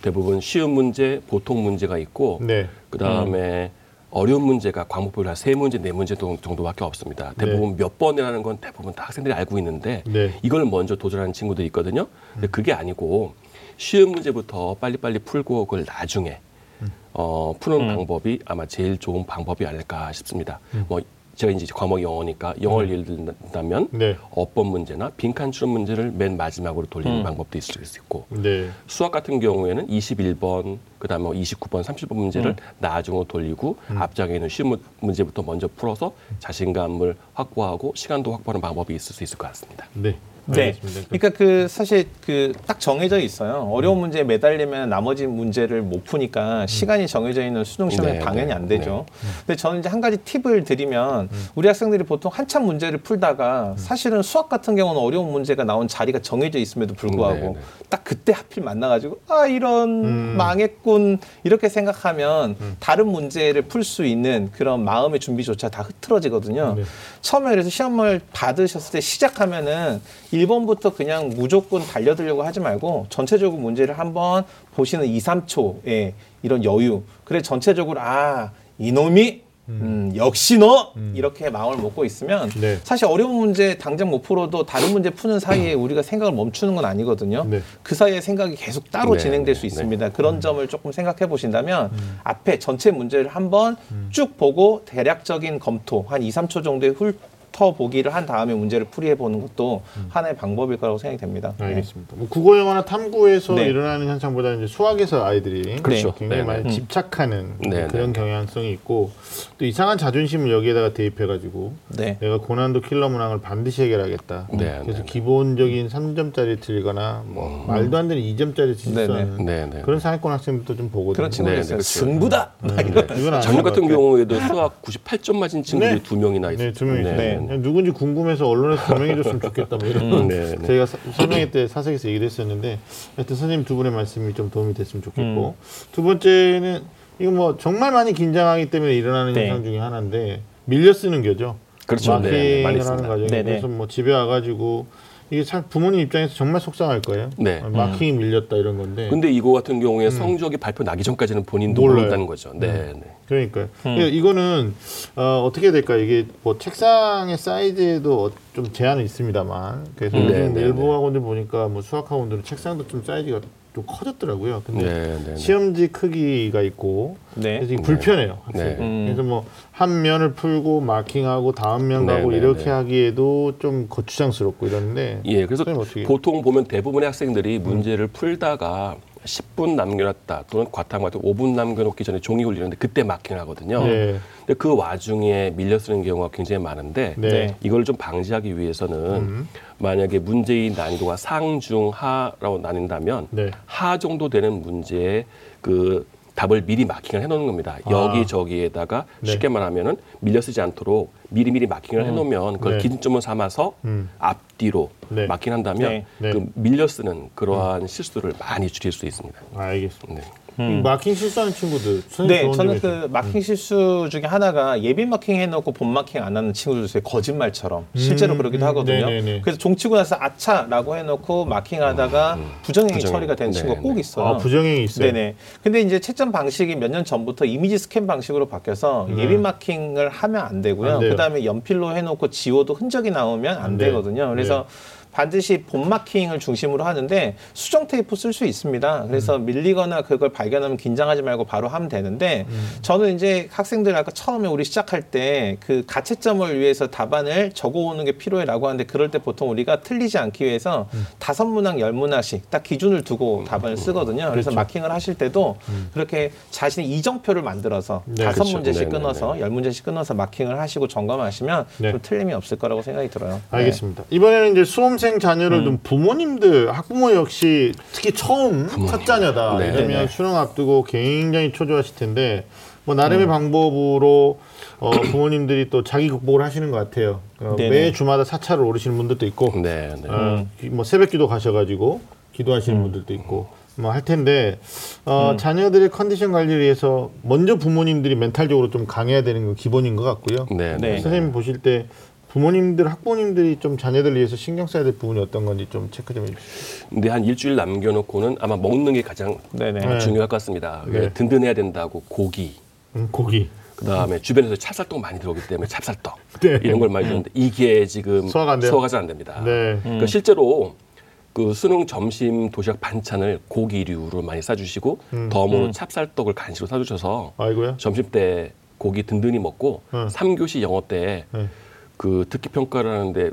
대부분 쉬운 문제, 보통 문제가 있고 네. 그 다음에 어려운 문제가 과목별로 한 세 문제, 네 문제 정- 정도밖에 없습니다. 대부분 몇 번이라는 건 대부분 다 학생들이 알고 있는데 네. 이걸 먼저 도전하는 친구들이 있거든요. 근데 그게 아니고 쉬운 문제부터 빨리빨리 풀고 그걸 나중에 어, 푸는 방법이 아마 제일 좋은 방법이 아닐까 싶습니다. 뭐 제가 이제 과목이 영어니까 영어를 예를 든다면 네. 어법 문제나 빈칸 추론 문제를 맨 마지막으로 돌리는 방법도 있을 수 있고 네. 수학 같은 경우에는 21번, 그다음에 뭐 29번, 30번 문제를 음. 나중으로 돌리고 앞장에 있는 쉬운 문- 문제부터 먼저 풀어서 자신감을 확보하고 시간도 확보하는 방법이 있을 수 있을 것 같습니다. 네. 네. 알겠습니다. 그러니까 그 사실 그 딱 정해져 있어요. 어려운 문제에 매달리면 나머지 문제를 못 푸니까 시간이 정해져 있는 수능 시험은 네, 당연히 네, 안 되죠. 근데 저는 이제 한 가지 팁을 드리면 우리 학생들이 보통 한참 문제를 풀다가 사실은 수학 같은 경우는 어려운 문제가 나온 자리가 정해져 있음에도 불구하고 네, 네. 딱 그때 하필 만나가지고 아 이런 망했군 이렇게 생각하면 다른 문제를 풀 수 있는 그런 마음의 준비조차 다 흐트러지거든요. 네. 처음에 그래서 시험을 받으셨을 때 시작하면은 1번부터 그냥 무조건 달려들려고 하지 말고 전체적으로 문제를 한번 보시는 2, 3초의 이런 여유. 그래 전체적으로 아 이놈이 음, 역시 너 이렇게 마음을 먹고 있으면 네. 사실 어려운 문제 당장 못 풀어도 다른 문제 푸는 사이에 우리가 생각을 멈추는 건 아니거든요. 네. 그 사이에 생각이 계속 따로 네, 진행될 네, 수 네. 있습니다. 그런 점을 조금 생각해 보신다면 앞에 전체 문제를 한번 쭉 보고 대략적인 검토 한 2, 3초 정도의 훑어 보기를 한 다음에 문제를 풀이해 보는 것도 하나의 방법일 거라고 생각이 됩니다. 네. 알겠습니다. 뭐 국어 영어나 탐구에서 네. 일어나는 현상보다 이제 수학에서 아이들이 그렇죠. 굉장히 네, 많이 네. 집착하는 네, 그런 경향성이 있고 또 이상한 자존심을 여기에다가 대입해가지고 네. 내가 고난도 킬러 문항을 반드시 해결하겠다. 네, 그래서 네, 네. 기본적인 3점짜리 틀거나 뭐 말도 안 되는 2점짜리 실수하는 네, 네. 그런 상위권 학생들도 좀 보거든요. 네. 네, 승부다. 이건 것 같은. 경우에도 수학 98점 맞은 친구들이 네. 두 명이나 있어요. 네, 두 명이 있어요. 네. 그냥 누군지 궁금해서 언론에서 조명해줬으면 좋겠다. 뭐 이런 네, 네. 저희가 사- 설명회 때 사석에서 얘기를 했었는데 하여튼 선생님 두 분의 말씀이 좀 도움이 됐으면 좋겠고 두 번째는 이거 뭐 정말 많이 긴장하기 때문에 일어나는 네. 현상 중에 하나인데 밀려 쓰는 거죠. 그렇죠. 네, 네, 많이 하는. 과정에 네, 네. 그래서 뭐 집에 와가지고 이게 참 부모님 입장에서 정말 속상할 거예요. 네. 어, 마킹이 밀렸다 이런 건데. 근데 이거 같은 경우에 성적이 발표 나기 전까지는 본인도 몰라요. 모른다는 거죠. 네, 네. 그러니까요. 그러니까 이거는 어, 어떻게 해야 될까? 이게 뭐 책상의 사이즈에도 어- 좀 제한은 있습니다만. 그래서 음. 요즘 네, 네, 일부 학원들 보니까 뭐 수학 학원들은 책상도 좀 사이즈가 좀 커졌더라고요. 근데 네, 네, 네. 시험지 크기가 있고 네. 그래서 불편해요. 학생이. 네. 음. 그래서 뭐 한 면을 풀고 마킹하고 다음 면 네, 가고 네, 이렇게 네. 하기에도 좀 거추장스럽고 이러는데. 예, 그래서 보통 보면 대부분의 학생들이 문제를 풀다가 10분 남겨놨다 또는 과탐 같은 5분 남겨놓기 전에 종이 울리는데 그때 마킹을 하거든요. 네. 근데 그 와중에 밀려 쓰는 경우가 굉장히 많은데 네. 네. 이걸 좀 방지하기 위해서는 만약에 문제의 난이도가 상중하라고 나뉜다면 네. 하 정도 되는 문제에 그 답을 미리 마킹을 해놓는 겁니다. 아. 여기 저기에다가 네. 쉽게 말하면 밀려 쓰지 않도록 미리 미리 마킹을 해놓으면 그걸 네. 기준점을 삼아서 음. 앞뒤로 네. 마킹한다면 네. 네. 그 밀려 쓰는 그러한 실수를 많이 줄일 수 있습니다. 알겠습니다. 네. 이 마킹 실수하는 친구들. 네, 저는. 그 마킹 실수 중에 하나가 예비 마킹 해놓고 본 마킹 안 하는 친구들 있어요. 거짓말처럼 실제로 음, 그러기도 음, 하거든요. 네네네. 그래서 종 치고 나서 아차라고 해놓고 마킹하다가 부정행위 부정행- 처리가 된 친구가 네네. 꼭 있어요. 아, 부정행위 있어요. 네네. 근데 이제 채점 방식이 몇 년 전부터 이미지 스캔 방식으로 바뀌어서 예비 마킹을 하면 안 되고요. 음. 안. 그다음에 연필로 해놓고 지워도 흔적이 나오면 안, 안 돼요. 되거든요. 그래서 반드시 본 마킹을 중심으로 하는데 수정 테이프 쓸 수 있습니다. 그래서 음. 밀리거나 그걸 발견하면 긴장하지 말고 바로 하면 되는데 음. 저는 이제 학생들 아까 처음에 우리 시작할 때 그 가채점을 위해서 답안을 적어오는 게 필요해라고 하는데 그럴 때 보통 우리가 틀리지 않기 위해서 음. 다섯 문항 열 문항씩 딱 기준을 두고 답안을 쓰거든요. 그래서 그렇죠. 마킹을 하실 때도 그렇게 자신의 이정표를 만들어서 네. 다섯 그렇죠. 문제씩 네네네. 끊어서 열 문제씩 끊어서 마킹을 하시고 점검하시면 네. 좀 틀림이 없을 거라고 생각이 들어요. 네. 알겠습니다. 이번에는 이제 수험 생 자녀를 음. 둔 부모님들, 학부모 역시 특히 처음 첫 자녀다. 네. 이러면. 수능 앞두고 굉장히 초조하실 텐데 뭐 음. 나름의 방법으로 어, 부모님들이 또 자기 극복을 하시는 것 같아요. 어. 매 주마다 사찰을 오르시는 분들도 있고, 네, 네. 어, 기- 뭐 새벽기도 가셔가지고 기도하시는 음. 분들도 있고 뭐 할 텐데 어, 자녀들의 컨디션 관리를 위해서 먼저 부모님들이 멘탈적으로 좀 강해야 되는 건 기본인 것 같고요. 네, 네. 네. 선생님 보실 때 부모님들, 학부모님들이 좀 자녀들 위해서 신경 써야 될 부분이 어떤 건지 좀 체크 좀 해주세요. 근데 한 일주일 남겨놓고는 아마 먹는 게 가장 네네. 네. 중요할 것 같습니다. 네. 든든해야 된다고 고기, 음, 고기. 그 다음에 주변에서 찹쌀떡 많이 들어오기 때문에 찹쌀떡 네. 이런 걸 많이 주는데 이게 지금 소화가 안 돼요? 소화가 잘 안 됩니다. 네. 그러니까 실제로 그 수능 점심 도시락 반찬을 고기류로 많이 싸주시고 음. 덤으로 찹쌀떡을 간식으로 싸주셔서 아이고요. 점심 때 고기 든든히 먹고 음. 삼 3교시 영어 때 네. 그 듣기 평가를 하는데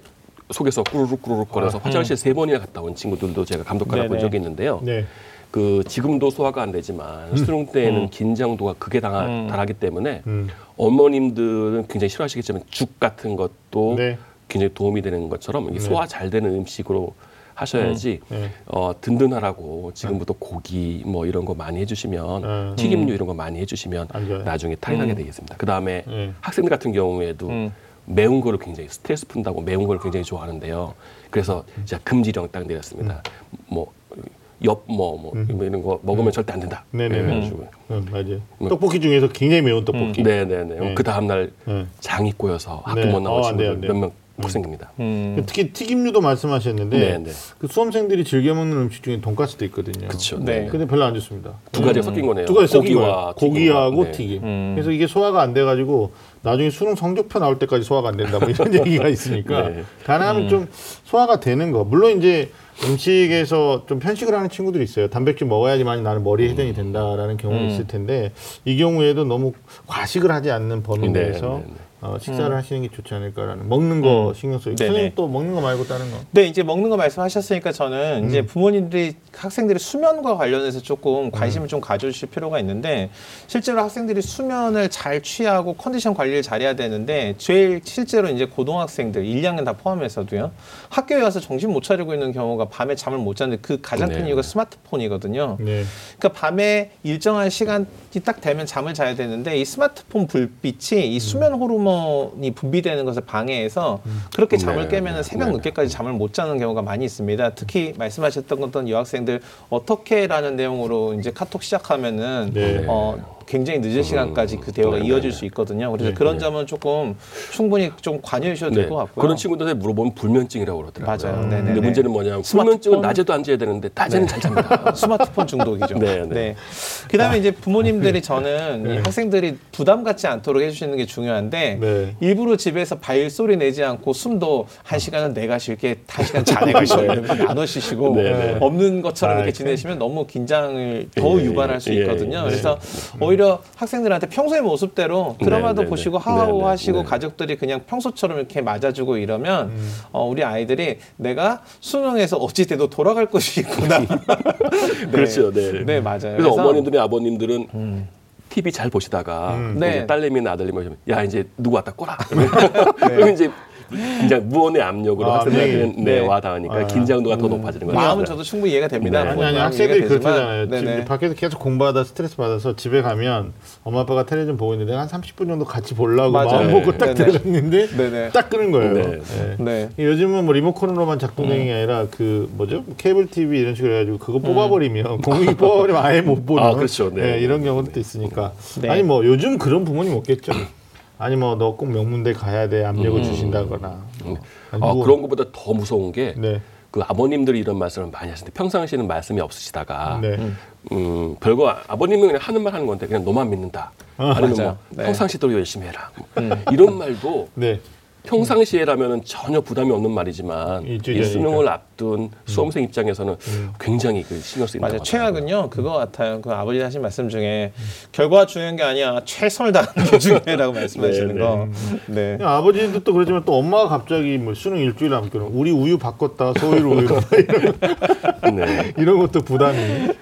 속에서 꾸르륵 꾸르륵 거려서 화장실 세 번이나 갔다 온 친구들도 제가 감독하다 본. 적이 있는데요. 네. 그 지금도 소화가 안 되지만 수능 때는 긴장도가 극에 당하, 음. 달하기 때문에 음. 어머님들은 굉장히 싫어하시겠지만 죽 같은 것도 네. 굉장히 도움이 되는 것처럼 이게 소화 잘 되는 음식으로 하셔야지 네. 어, 든든하라고 지금부터 고기 뭐 이런 거 많이 해주시면 음. 튀김류 이런 거 많이 해주시면. 나중에 나게 되겠습니다. 그 다음에 네. 학생들 같은 경우에도 음. 매운 거를 굉장히 스트레스 푼다고 매운 걸 굉장히 좋아하는데요. 그래서 제가 금지령 딱 내렸습니다. 뭐 엽 뭐 뭐 이런 거 먹으면 절대 안 된다. 네네 네. 그래가지고 음, 맞아요. 떡볶이 중에서 굉장히 매운 떡볶이. 네네네. 네. 그 다음 날 네. 장이 꼬여서 학교 네. 못 나온 어, 안 돼요, 친구들 안 돼요. 몇명 고생입니다. 음. 특히 튀김류도 말씀하셨는데 네, 네. 그 수험생들이 즐겨 먹는 음식 중에 돈가스도 있거든요. 그렇죠. 네. 네. 근데 별로 안 좋습니다. 두 가지가 섞인 거네요. 두 가지 섞인 고기와 거예요. 고기하고. 네. 튀김. 음. 그래서 이게 소화가 안 돼가지고 나중에 수능 성적표 나올 때까지 소화가 안 된다 뭐 이런 얘기가 있으니까 네. 가능하면 좀 소화가 되는 거. 물론 이제 음식에서 좀 편식을 하는 친구들이 있어요. 단백질 먹어야지만 나는 머리 해전이 된다라는 경우는 음. 있을 텐데 이 경우에도 너무 과식을 하지 않는 범위 네, 내에서 네, 네. 어, 식사를 하시는 게 좋지 않을까라는 먹는 거 신경. 음. 네네. 선생님 또 먹는 거 말고 다른 거. 네, 이제 먹는 거 말씀하셨으니까 저는 음. 이제 부모님들이 학생들이 수면과 관련해서 조금 음. 관심을 좀 가져주실 필요가 있는데 실제로 학생들이 수면을 잘 취하고 컨디션 관리를 잘해야 되는데 제일 실제로 이제 고등학생들 1, 2학년 다 포함해서도요 학교에 와서 정신 못 차리고 있는 경우가 밤에 잠을 못 자는데 그 가장 큰 네. 이유가 스마트폰이거든요. 네. 그러니까 밤에 일정한 시간이 딱 되면 잠을 자야 되는데 이 스마트폰 불빛이 이 수면 호르몬 이 분비되는 것을 방해해서 그렇게 잠을 네, 깨면 네, 새벽 네. 늦게까지 잠을 못 자는 경우가 많이 있습니다. 특히 말씀하셨던 어떤 여학생들 어떻게라는 내용으로 이제 카톡 시작하면은 네. 어 굉장히 늦은 시간까지 그 대화가 네, 네, 이어질 네. 수 있거든요. 그래서 네, 그런 네. 점은 조금 충분히 좀 관여해 주셔도 될 것 같고요. 그런 친구들한테 물어보면 불면증이라고 그러더라고요. 맞아요. 네네네. 근데 문제는 뭐냐면? 불면증은 낮에도 안 자야 되는데 낮에는 잘 잡니다. 스마트폰 중독이죠. 네, 네. 네. 그다음에 이제 부모님들이 저는 이 네. 학생들이 부담 갖지 않도록 해주시는 게 중요한데 네. 일부러 집에서 바일 소리 내지 않고 숨도 한 시간은 내가 쉴게 한 시간 자네가 쉬어 이렇게 나눠 쉬시고 네, 네. 없는 것처럼 아, 이렇게 그- 지내시면 너무 긴장을 더 예, 유발할 수 예, 있거든요. 예. 그래서 오히려 학생들한테 평소의 모습대로 드라마도 네, 네, 보시고 네. 하하호 네, 네, 하시고 네. 가족들이 그냥 평소처럼 이렇게 맞아주고 이러면 음. 어, 우리 아이들이 내가 수능에서 어찌 돼도 돌아갈 것이 있구나. 네. 그렇죠. 네. 네, 맞아요. 그래서 어머님들이 아버님들은 TV 잘 보시다가 음. 네. 딸내미나 아들내미 오시면 야 이제 누구 왔다 꼬라. 그러면 이제 긴장 무언의 압력으로 아, 학생들한테는 네. 네, 네. 와 닿으니까 아. 긴장도가 더 높아지는 거죠. 마음은 저도 충분히 이해가 됩니다. 네. 아니 아니 학생들이 되지만, 그렇잖아요. 지금 밖에서 계속 공부하다 스트레스 받아서 집에 가면 엄마 아빠가 텔레비전 보고 있는데 한 30분 정도 같이 보려고 맞아요. 마음 먹고 딱 네네. 들어갔는데 네네. 딱 끄는 거예요. 네. 네. 네. 요즘은 뭐 리모컨으로만 작동되는 게 아니라 그 뭐죠 케이블 TV 이런 식으로 해가지고 그거 뽑아버리면 공익이 뽑아버리면 아예 못 보는 아, 그렇죠. 네. 네, 이런 경우도 있으니까 네. 아니 뭐 요즘 그런 부모님 없겠죠. 아니 뭐 너 꼭 명문대 가야 돼 압력을 주신다거나 뭐. 아, 뭐- 그런 것보다 더 무서운 게 네. 그 아버님들이 이런 말씀을 많이 하시는데 평상시에는 말씀이 없으시다가 네. 음, 별거 아- 아버님은 그냥 하는 말 하는 건데 그냥 너만 믿는다. 아 니면 뭐 맞아요. 네. 평상시대로 열심히 해라. 뭐 이런 말도 네. 평상시에라면 전혀 부담이 없는 말이지만 이. 수능을 앞 둔 수험생 입장에서는 굉장히 그 신경 쓰인다. 맞아요. 최악은요 그거 같아요. 그 아버지 하신 말씀 중에 결과가 중요한 게 아니야 최선을 다하는 게 중요해라고 말씀하시는 네, 네. 거. 네. 아버지도 또 그러지만 또 엄마가 갑자기 뭐 수능 일주일 남겨놓 우리 우유 바꿨다 소위로 우유 이런, 네. 이런 것도 부담이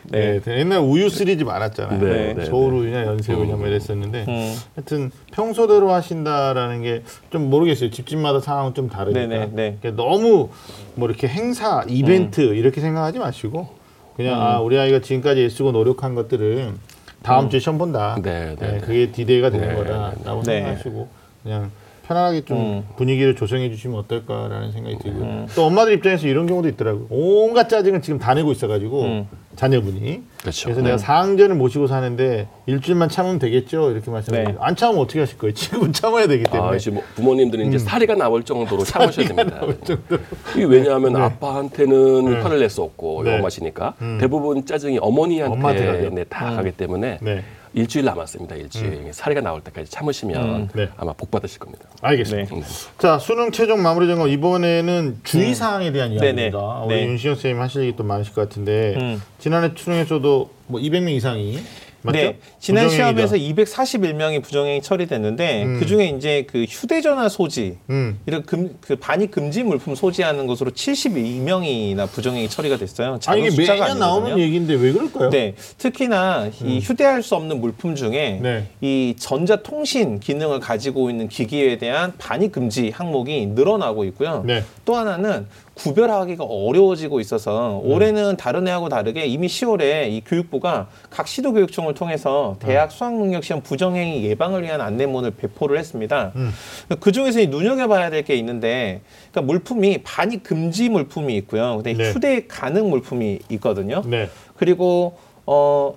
네. 네. 옛날 우유 시리즈 많았잖아요 네, 네, 서울 우유냐 연세 우유냐 뭐 이랬었는데 음. 하여튼 평소대로 하신다라는 게 좀 모르겠어요 집집마다 상황은 좀 다르니까 네, 네, 네. 그러니까 너무 뭐 이렇게 행사 이벤트 음. 이렇게 생각하지 마시고 그냥 아 우리 아이가 지금까지 애쓰고 노력한 것들은 다음 주에 시험 본다 네, 네, 네, 네. 그게 디데이가 되는 네, 거다라고 네. 생각하시고 그냥 편안하게 좀 음. 분위기를 조성해 주시면 어떨까라는 생각이 들고요. 또 엄마들 입장에서 이런 경우도 있더라고요. 온갖 짜증을 지금 다 내고 있어가지고 음. 자녀분이. 그렇죠. 그래서 내가 상전을 모시고 사는데 일주일만 참으면 되겠죠 이렇게 말씀하시고 네. 안 참으면 어떻게 하실 거예요? 지금은 참아야 되기 때문에. 아, 이제 뭐 부모님들은 이제 사리가 나올 정도로 참으셔야 됩니다. 나올 정도로. 이게 왜냐하면 아빠한테는 네. 화를 낼 수 없고 네. 엄마시니까 대부분 짜증이 어머니한테 엄마한테. 네, 다 가기 때문에 네, 일주일 남았습니다. 일주일 사리가 나올 때까지 참으시면 음. 네. 아마 복 받으실 겁니다. 알겠습니다. 네. 자 수능 최종 마무리 점검 이번에는 주의 사항에 대한 네네. 이야기입니다. 우리 네. 윤시영 선생님 하실 얘기 또 많으실 것 같은데 음. 지난해 수능에서도 뭐 200명 이상이 맞죠? 네, 지난 부정행위다. 시험에서 241명이 부정행위 처리됐는데 음. 그 중에 이제 그 휴대전화 소지 음. 이런 금, 그 반입 금지 물품 소지하는 것으로 72명이나 부정행위 처리가 됐어요. 아니 작은 이게 숫자가 매년 나오는 아니거든요. 얘기인데 왜 그럴까요? 네, 특히나 이 휴대할 수 없는 물품 중에 네. 이 전자통신 기능을 가지고 있는 기기에 대한 반입 금지 항목이 늘어나고 있고요. 네. 또 하나는 구별하기가 어려워지고 있어서 올해는 다른 해하고 다르게 이미 10월에 이 교육부가 각 시도 교육청을 통해서 대학 수학 능력 시험 부정행위 예방을 위한 안내문을 배포를 했습니다. 음. 그 중에서 이 눈여겨봐야 될 게 있는데, 그러니까 물품이 반입 금지 물품이 있고요. 근데 네. 휴대 가능 물품이 있거든요. 네. 그리고 어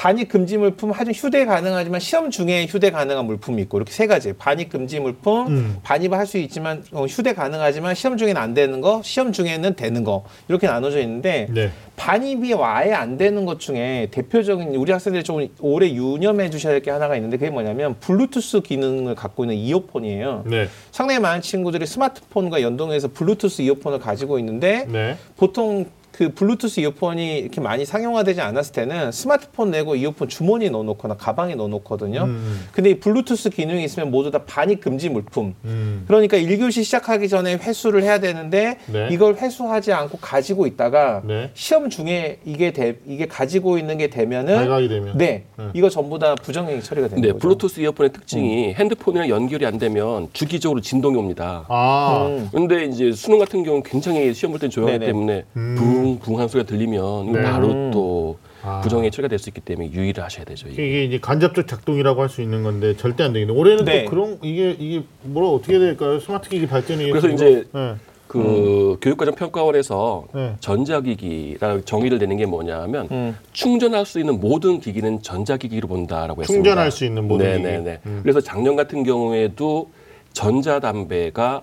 반입 금지 물품 하중 휴대 가능하지만 시험 중에 휴대 가능한 물품이 있고 이렇게 세 가지 반입 금지 물품 음. 반입을 할 수 있지만 어, 휴대 가능하지만 시험 중에는 안 되는 거 시험 중에는 되는 거 이렇게 나눠져 있는데 네. 반입이 아예 안 되는 것 중에 대표적인 우리 학생들이 좀 오래 유념해 주셔야 될 게 하나가 있는데 그게 뭐냐면 블루투스 기능을 갖고 있는 이어폰이에요. 네. 상당히 많은 친구들이 스마트폰과 연동해서 블루투스 이어폰을 가지고 있는데 네. 보통 그 블루투스 이어폰이 이렇게 많이 상용화되지 않았을 때는 스마트폰 내고 이어폰 주머니에 넣어놓거나 가방에 넣어놓거든요. 음. 근데 이 블루투스 기능이 있으면 모두 다 반입 금지 물품. 음. 그러니까 1교시 시작하기 전에 회수를 해야 되는데 네. 이걸 회수하지 않고 가지고 있다가 네. 시험 중에 이게 돼, 이게 가지고 있는 게 되면은 발각이 되면. 네, 네. 이거 전부 다 부정행위 처리가 되는 네, 거죠. 블루투스 이어폰의 특징이 핸드폰이랑 연결이 안 되면 주기적으로 진동이 옵니다. 아. 음. 근데 이제 수능 같은 경우는 굉장히 시험 볼 때 조용하기 네네. 때문에 음. 붕붕한 소리가 들리면 네. 바로 음. 또 아. 부정행위 처리가 될 수 있기 때문에 유의를 하셔야 되죠. 이게. 이게 이제 간접적 작동이라고 할 수 있는 건데 절대 안 되겠네. 올해는 네. 또 그런 이게 이게 뭐라 어떻게 될까요? 스마트 기기 발전이 그래서 이제 네. 그 교육과정 평가원에서 네. 전자기기라고 정의를 내는 게 뭐냐면 음. 충전할 수 있는 모든 기기는 전자기기로 본다라고 했습니다. 충전할 수 있는 모든 기기. 네네네. 음. 그래서 작년 같은 경우에도 전자담배가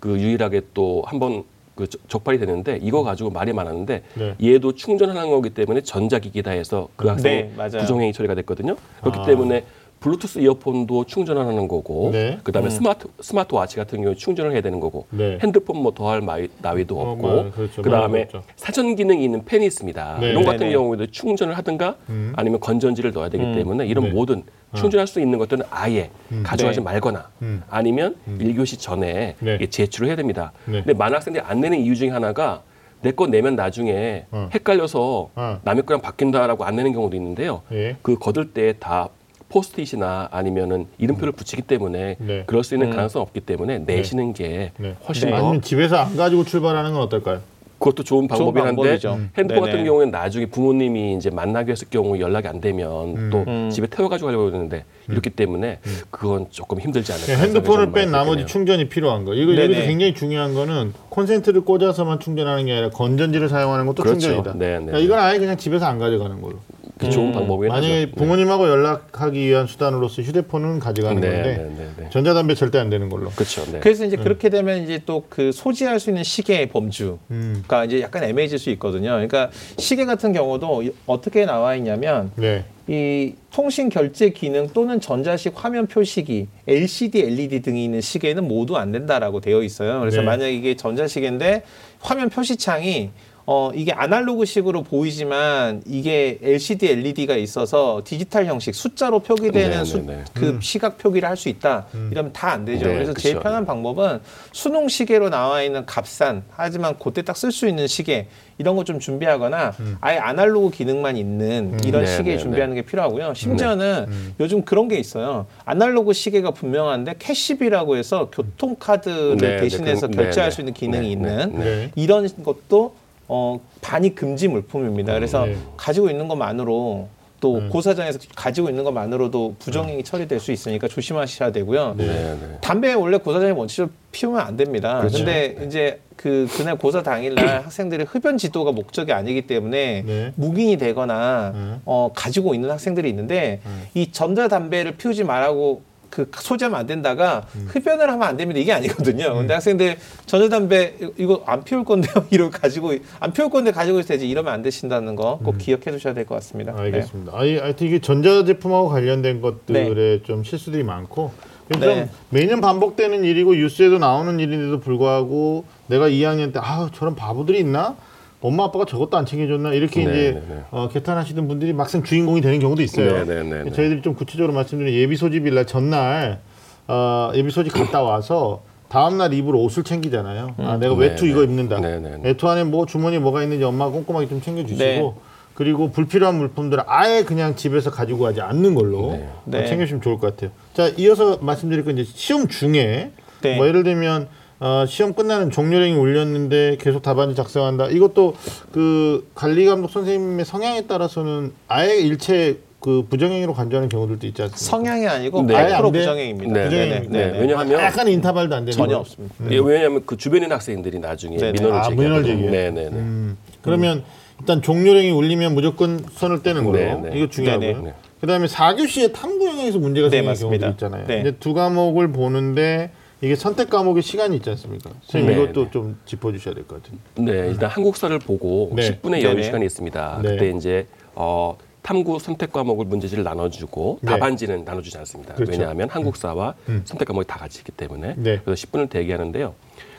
그 유일하게 또 한번 그 적- 적발이 됐는데 이거 가지고 말이 많았는데 네. 얘도 충전하는 거기 때문에 전자기기다 해서 그 학생이 네. 부정행위 처리가 됐거든요. 그렇기 아. 때문에 블루투스 이어폰도 충전하는 거고 네. 그다음에 스마트 스마트워치 같은 경우에 충전을 해야 되는 거고 네. 핸드폰 뭐 더할 마이- 나위도 어, 없고 뭐, 그렇죠. 그다음에 없죠. 사전 기능이 있는 펜이 있습니다. 네. 이런 같은 네네. 경우에도 충전을 하든가 음. 아니면 건전지를 넣어야 되기 음. 때문에 이런 네. 모든 충전할 수 있는 것들은 아예 가져가지 네. 말거나 음. 아니면 일 1교시 전에 네. 제출을 해야 됩니다. 네. 근데 많은 학생들이 안 내는 이유 중에 하나가 내거 내면 나중에 어. 헷갈려서 어. 남의 거랑 바뀐다라고 안 내는 경우도 있는데요. 예. 그 거둘 때다 포스트잇이나 아니면은 이름표를 붙이기 때문에 네. 그럴 수 있는 음. 가능성 없기 때문에 내시는 게 네. 훨씬 네. 더 아니면 집에서 안 가지고 출발하는 건 어떨까요? 그것도 좋은 방법이긴 한데 방법이죠. 핸드폰 네네. 같은 경우에는 나중에 부모님이 이제 만나게 했을 경우 연락이 안 되면 또 음. 집에 태워가지고 가려고 그러는데 이렇기 때문에 그건 조금 힘들지 않을까. 네, 핸드폰을 좀뺀 나머지. 충전이 필요한 거. 이거 네네. 여기서 굉장히 중요한 거는 콘센트를 꽂아서만 충전하는 게 아니라 건전지를 사용하는 것도 그렇죠. 충전이다. 네, 네. 그러니까 이건 아예 그냥 집에서 안 가져가는 걸로. 그 좋은 음. 방법이긴 만약에 하죠. 부모님하고 연락하기 위한 수단으로서 휴대폰은 가져가는 네, 건데 네, 네, 네. 전자담배 절대 안 되는 걸로. 그렇죠. 네. 그래서 이제 그렇게 되면 이제 또 그 소지할 수 있는 시계의 범주가 음. 이제 약간 애매해질 수 있거든요. 그러니까 시계 같은 경우도 이- 어떻게 나와 있냐면 네. 이 통신 결제 기능 또는 전자식 화면 표시기, LCD, LED 등이 있는 시계는 모두 안 된다라고 되어 있어요. 그래서 네. 만약 이게 전자시계인데 화면 표시창이 어 이게 아날로그식으로 보이지만 이게 LCD, LED가 있어서 디지털 형식 숫자로 표기되는 네, 수- 네, 네. 그 시각 표기를 할 수 있다. 이러면 다 안 되죠. 네, 그래서 제일 그쵸. 편한 방법은 수능 시계로 나와 있는 값싼 하지만 그때 딱 쓸 수 있는 시계 이런 거 좀 준비하거나 아예 아날로그 기능만 있는 이런 네, 시계 네, 준비하는 게 필요하고요. 심지어는 요즘 그런 게 있어요. 아날로그 시계가 분명한데 캐시비라고 해서 교통카드를 네, 네, 대신해서 그- 결제할 네, 수 있는 네, 기능이 네, 있는 네. 네. 이런 것도 어, 반이 금지 물품입니다. 그래서 네. 가지고 있는 것만으로 또 음. 고사장에서 가지고 있는 것만으로도 부정행위 처리될 수 있으니까 조심하셔야 되고요. 네, 네. 담배 원래 고사장에 원칙적으로 피우면 안 됩니다. 그렇죠. 근데 이제 그 그날 고사 당일날 학생들이 흡연 지도가 목적이 아니기 때문에 네. 묵인이 되거나 음. 어 가지고 있는 학생들이 있는데 이 전자 담배를 피우지 말라고 그 소지하면 안 된다가 음. 흡연을 하면 안 됩니다. 이게 아니거든요. 근데 학생들 전자담배 이거 안 피울 건데요. 이러고 가지고 안 피울 건데 가지고 있어야지 이러면 안 되신다는 거 꼭 기억해 두셔야 될 것 같습니다. 음. 알겠습니다. 아이, 하여튼 이게 전자제품하고 관련된 것들에 좀 실수들이 많고 좀 네. 매년 반복되는 일이고 뉴스에도 나오는 일인데도 불구하고 내가 2학년 때 아 저런 바보들이 있나? 엄마 아빠가 저것도 안 챙겨줬나? 이렇게 네, 이제 네, 네. 어, 개탄하시던 분들이 막상 주인공이 되는 경우도 있어요. 네, 네, 네, 네. 저희들이 좀 구체적으로 말씀드리면 예비 소집일 날 전날 어, 예비 소집 갔다 와서 다음 날 입을 옷을 챙기잖아요. 아 내가 네, 외투 네. 이거 입는다. 네, 네, 네. 외투 안에 뭐 주머니에 뭐가 있는지 엄마가 꼼꼼하게 좀 챙겨주시고 네. 그리고 불필요한 물품들을 아예 그냥 집에서 가지고 가지 않는 걸로 네. 어, 네. 챙겨주시면 좋을 것 같아요. 자 이어서 말씀드릴 건 이제 시험 중에 네. 뭐 예를 들면 어, 시험 끝나는 종료령이 울렸는데 계속 답안지 작성한다. 이것도 그 관리 감독 선생님의 성향에 따라서는 아예 일체 그 부정행위로 간주하는 경우들도 있지 않습니까? 성향이 아니고 네. 아예 100%안 돼? 부정행위입니다. 네, 부정행위. 네, 왜냐하면 약간 인터벌도 안 되는 전혀 거. 없습니다. 예, 왜냐하면 그 주변인 학생들이 나중에 네네. 민원을 아, 제기하거든요. 민원을 제기해요? 네, 네, 네. 음, 그러면 일단 종료령이 울리면 무조건 손을 떼는 네, 네. 이거 중요하고요. 네, 네. 그다음에 4교시에 탐구 영역에서 문제가 네, 생기는 맞습니다. 경우도 있잖아요. 네. 근데 두 과목을 보는데 이게 선택 과목의 시간이 있지 않습니까? 선생님 네, 이것도 네. 좀 짚어주셔야 될 것 같은데. 네, 일단 한국사를 보고 네. 10분의 여유. 시간이 있습니다. 네. 그때 이제 어, 탐구 선택 과목을 문제지를 나눠주고 네. 답안지는 나눠주지 않습니다. 그렇죠. 왜냐하면 한국사와 음. 선택 과목이 다 같이 있기 때문에 네. 그래서 10분을 대기하는데요.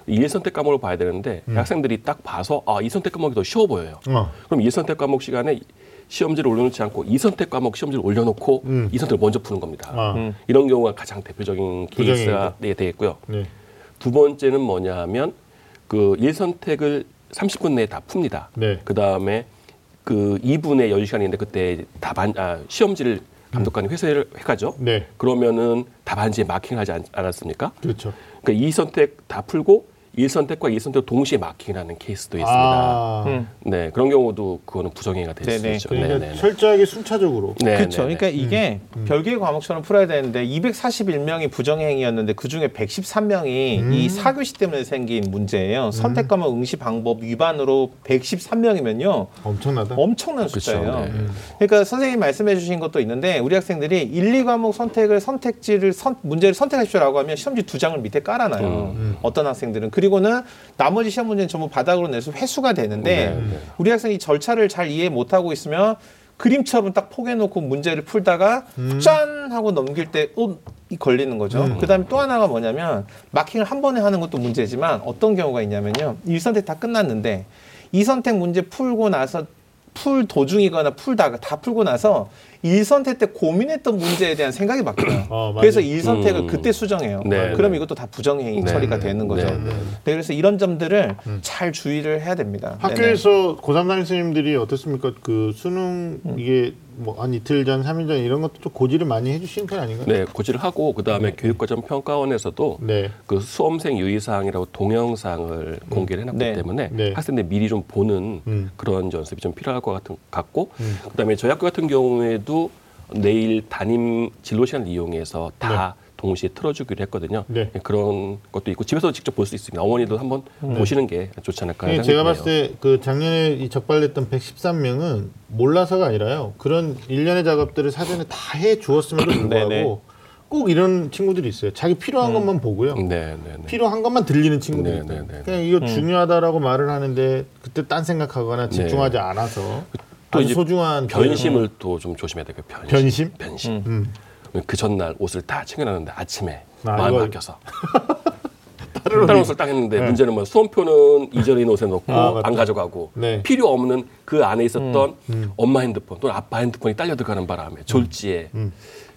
일 선택 과목을 봐야 되는데 음. 학생들이 딱 봐서 아, 이 선택 과목이 더 쉬워 보여요. 어. 그럼 일 선택 과목 시간에 시험지를 올려놓지 않고 이 선택 과목 시험지를 올려놓고 음. 이 선택을 먼저 푸는 겁니다. 아. 음. 이런 경우가 가장 대표적인. 케이스가 네, 되겠고요. 네. 두 번째는 뭐냐 하면 그 1선택을 30분 내에 다 풉니다. 네. 그 다음에 그 2분의 여유 시간인데 그때 답안 아, 시험지를 감독관이 회수를 해가죠. 네. 그러면은 답안지에 마킹하지 않, 않았습니까? 그렇죠. 그러니까 2선택 다 풀고 1선택과 2선택 동시에 마킹하는 케이스도 있습니다. 아, 음. 네 그런 경우도 그거는 부정행위가 될 수 네네. 있죠. 그러니까 네, 네, 네. 철저하게 순차적으로. 네, 그렇죠. 네, 네. 그러니까 이게 별개의 과목처럼 풀어야 되는데 241명이 부정행위였는데 그 중에 113명이 음. 이 사교시 때문에 생긴 문제예요. 선택 과목 응시 방법 위반으로 113명이면요. 엄청나다. 엄청난. 숫자예요. 네. 그러니까 선생님 말씀해 주신 것도 있는데 우리 학생들이 1, 2과목 선택을 선택지를 선, 문제를 선택하십시오라고 하면 시험지 두 장을 밑에 깔아놔요. 음, 어떤 학생들은 그리고는 나머지 시험 문제는 전부 바닥으로 내서 회수가 되는데 네, 네. 우리 학생이 절차를 잘 이해 못하고 있으면 그림처럼 딱 포개놓고 문제를 풀다가 짠 하고 넘길 때 어, 이 걸리는 거죠. 음. 그다음에 또 하나가 뭐냐면 마킹을 한 번에 하는 것도 문제지만 어떤 경우가 있냐면요. 1선택 다 끝났는데 2선택 문제 풀고 나서 풀 도중이거나 풀다가 다 풀고 나서 일선택 때 고민했던 문제에 대한 생각이 바뀌어요. 어. 그래서 일선택을 음. 그때 수정해요. 네, 그럼 네. 이것도 다 부정행위 네, 처리가 네, 되는 거죠. 네, 네, 네. 그래서 이런 점들을 잘 주의를 해야 됩니다. 학교에서 고3 담임 선생님들이 어떻습니까? 그 수능 음. 이게 뭐 한 이틀 전, 삼일 전 이런 것도 좀 고지를 많이 해주시는 편 아닌가요? 네, 고지를 하고 그 다음에 교육과정 평가원에서도 네. 그 수험생 유의사항이라고 동영상을 공개를 해놨기 네. 때문에 네. 학생들 미리 좀 보는 음. 그런 연습이 좀 필요할 것 같은 같고 그다음에 저희 학교 같은 경우에도 내일 담임 진로 시간을 이용해서 다 동시에 틀어주기로 했거든요. 네. 그런 것도 있고 집에서 직접 볼 수 있습니다. 어머니도 한번 보시는 게 좋지 않을까 예, 생각이 제가. 봤을 때 그 작년에 이 적발됐던 113명은 몰라서가 아니라요. 그런 일련의 작업들을 사전에 다 해 주었음에도 불구하고 네네. 꼭 이런 친구들이 있어요. 자기 필요한 음. 것만 보고요. 네, 네, 네. 필요한 것만 들리는 친구들이 네, 있어요. 네, 네. 그냥 이거 음. 중요하다라고 말을 하는데 그때 딴 생각하거나 집중하지 않아서 네. 또 이제 소중한 변심을 또 좀 조심해야 돼요. 변심. 변심? 변심. 음. 음. 그 전날 옷을 다 챙겨놨는데 아침에 아, 마음이 이거- 바뀌어서 다른 옷을 딱 했는데 네. 문제는 뭐 수험표는 이전인 옷에 넣고 아, 맞다. 안 가져가고 네. 필요 없는 그 안에 있었던 음. 엄마 핸드폰 또는 아빠 핸드폰이 딸려 들어가는 바람에 졸지에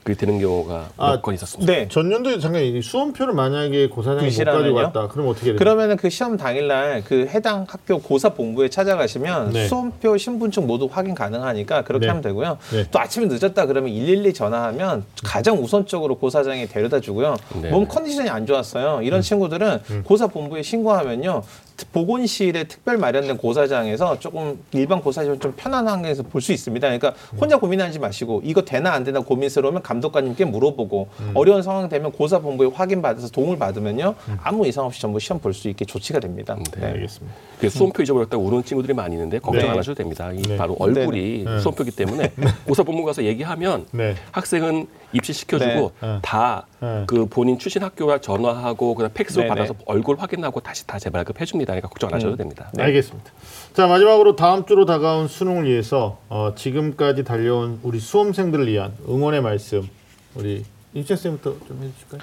그게 되는 경우가 아, 몇건 있었습니다. 네. 전년도에 잠깐 이 수험표를 만약에 고사장이 못 불실하면요? 가지고 왔다. 그럼 어떻게 돼요? 그러면은 그 시험 당일날 그 해당 학교 고사 본부에 찾아가시면 네. 수험표, 신분증 모두 확인 가능하니까 그렇게 네. 하면 되고요. 네. 또 아침에 늦었다 그러면 112 전화하면 가장 우선적으로 고사장에 데려다 주고요. 네. 몸 컨디션이 안 좋았어요. 이런 친구들은 고사 본부에 신고하면요. 특- 보건실에 특별 마련된 고사장에서 조금 일반 고사장을 좀 편한 환경에서 볼 수 있습니다. 그러니까 혼자 고민하지 마시고 이거 되나 안 되나 고민스러우면 감독관님께 물어보고 어려운 상황 되면 고사 본부에 확인 받아서 도움을 받으면요 아무 이상 없이 전부 시험 볼 수 있게 조치가 됩니다. 네, 알겠습니다. 그 수험표 잊어버렸다고 우는 친구들이 많이 있는데 걱정 네. 안 하셔도 됩니다. 이 네. 바로 얼굴이 네. 수험표기 때문에 고사 본부 가서 얘기하면 네. 학생은 입시시켜주고 네. 다 네. 그 본인 출신 학교와 전화하고 그다음 팩스로 네, 받아서 네. 얼굴 확인하고 다시 다 재발급 해줍니다. 그러니까 걱정 안 하셔도 됩니다. 알겠습니다. 자 마지막으로 다음 주로 다가온 수능을 위해서 어, 지금까지 달려온 우리 수험생들을 위한 응원의 말씀 우리 임채 쌤부터 좀 해주실까요?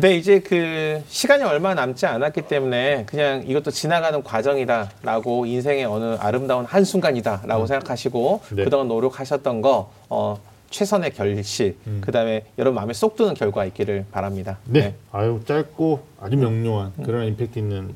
네, 이제 그 시간이 얼마 남지 않았기 때문에 그냥 이것도 지나가는 과정이다라고 인생의 어느 아름다운 한 순간이다라고 생각하시고 네. 그동안 노력하셨던 거 어, 최선의 결실, 그다음에 여러분 마음에 쏙 드는 결과 있기를 바랍니다. 네. 아유 짧고 아주 명료한 그런 임팩트 있는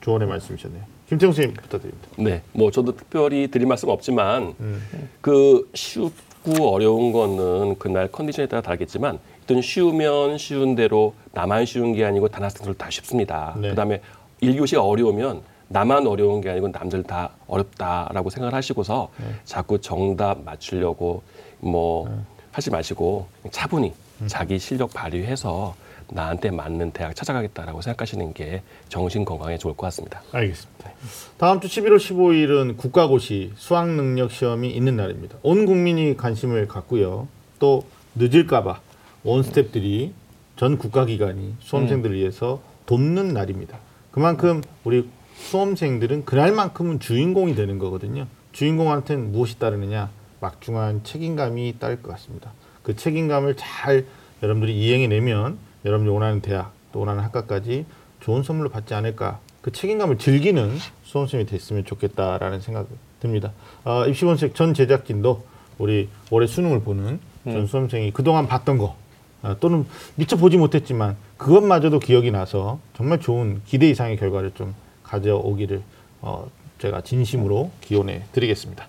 조언의 말씀이셨네요. 김태형 선생님 부탁드립니다. 네, 뭐 저도 특별히 드릴 말씀 없지만 음. 그 쉽고 어려운 거는 그날 컨디션에 따라 다르겠지만 일단 쉬우면 쉬운 대로 나만 쉬운 게 아니고 다른 학생들 다 쉽습니다. 네. 그다음에 1교시가 어려우면 나만 어려운 게 아니고 남들 다 어렵다라고 생각을 하시고서 네. 자꾸 정답 맞추려고 뭐 하지 마시고 차분히 음. 자기 실력 발휘해서 나한테 맞는 대학 찾아가겠다라고 생각하시는 게 정신 건강에 좋을 것 같습니다. 알겠습니다. 다음 주 11월 15일은 국가고시 수학 능력 시험이 있는 날입니다. 온 국민이 관심을 갖고요. 또 늦을까봐 온 스탭들이 전 국가기관이 수험생들을 위해서 돕는 날입니다. 그만큼 우리 수험생들은 그날만큼은 주인공이 되는 거거든요. 주인공한테는 무엇이 따르느냐? 막중한 책임감이 따를 것 같습니다. 그 책임감을 잘 여러분들이 이행해 내면 여러분이 원하는 대학 또 원하는 학과까지 좋은 선물로 받지 않을까 그 책임감을 즐기는 수험생이 됐으면 좋겠다라는 생각이 듭니다. 어, 입시본색 전 제작진도 우리 올해 수능을 보는 전 수험생이 그동안 봤던 거 어, 또는 미처 보지 못했지만 그것마저도 기억이 나서 정말 좋은 기대 이상의 결과를 좀 가져오기를 어, 제가 진심으로 기원해 드리겠습니다.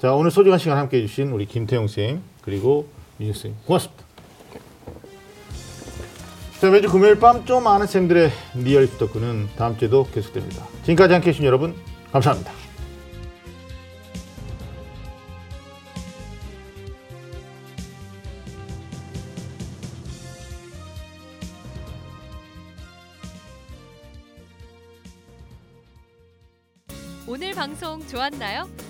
자 오늘 소중한 시간 함께 해 주신 우리 김태형 쌤 그리고 민혁 쌤 고맙습니다. 자 매주 금요일 밤 좀 아는 쌤들의 리얼 입시 토크는 다음 주에도 계속됩니다. 지금까지 함께 해 주신 여러분 감사합니다. 오늘 방송 좋았나요?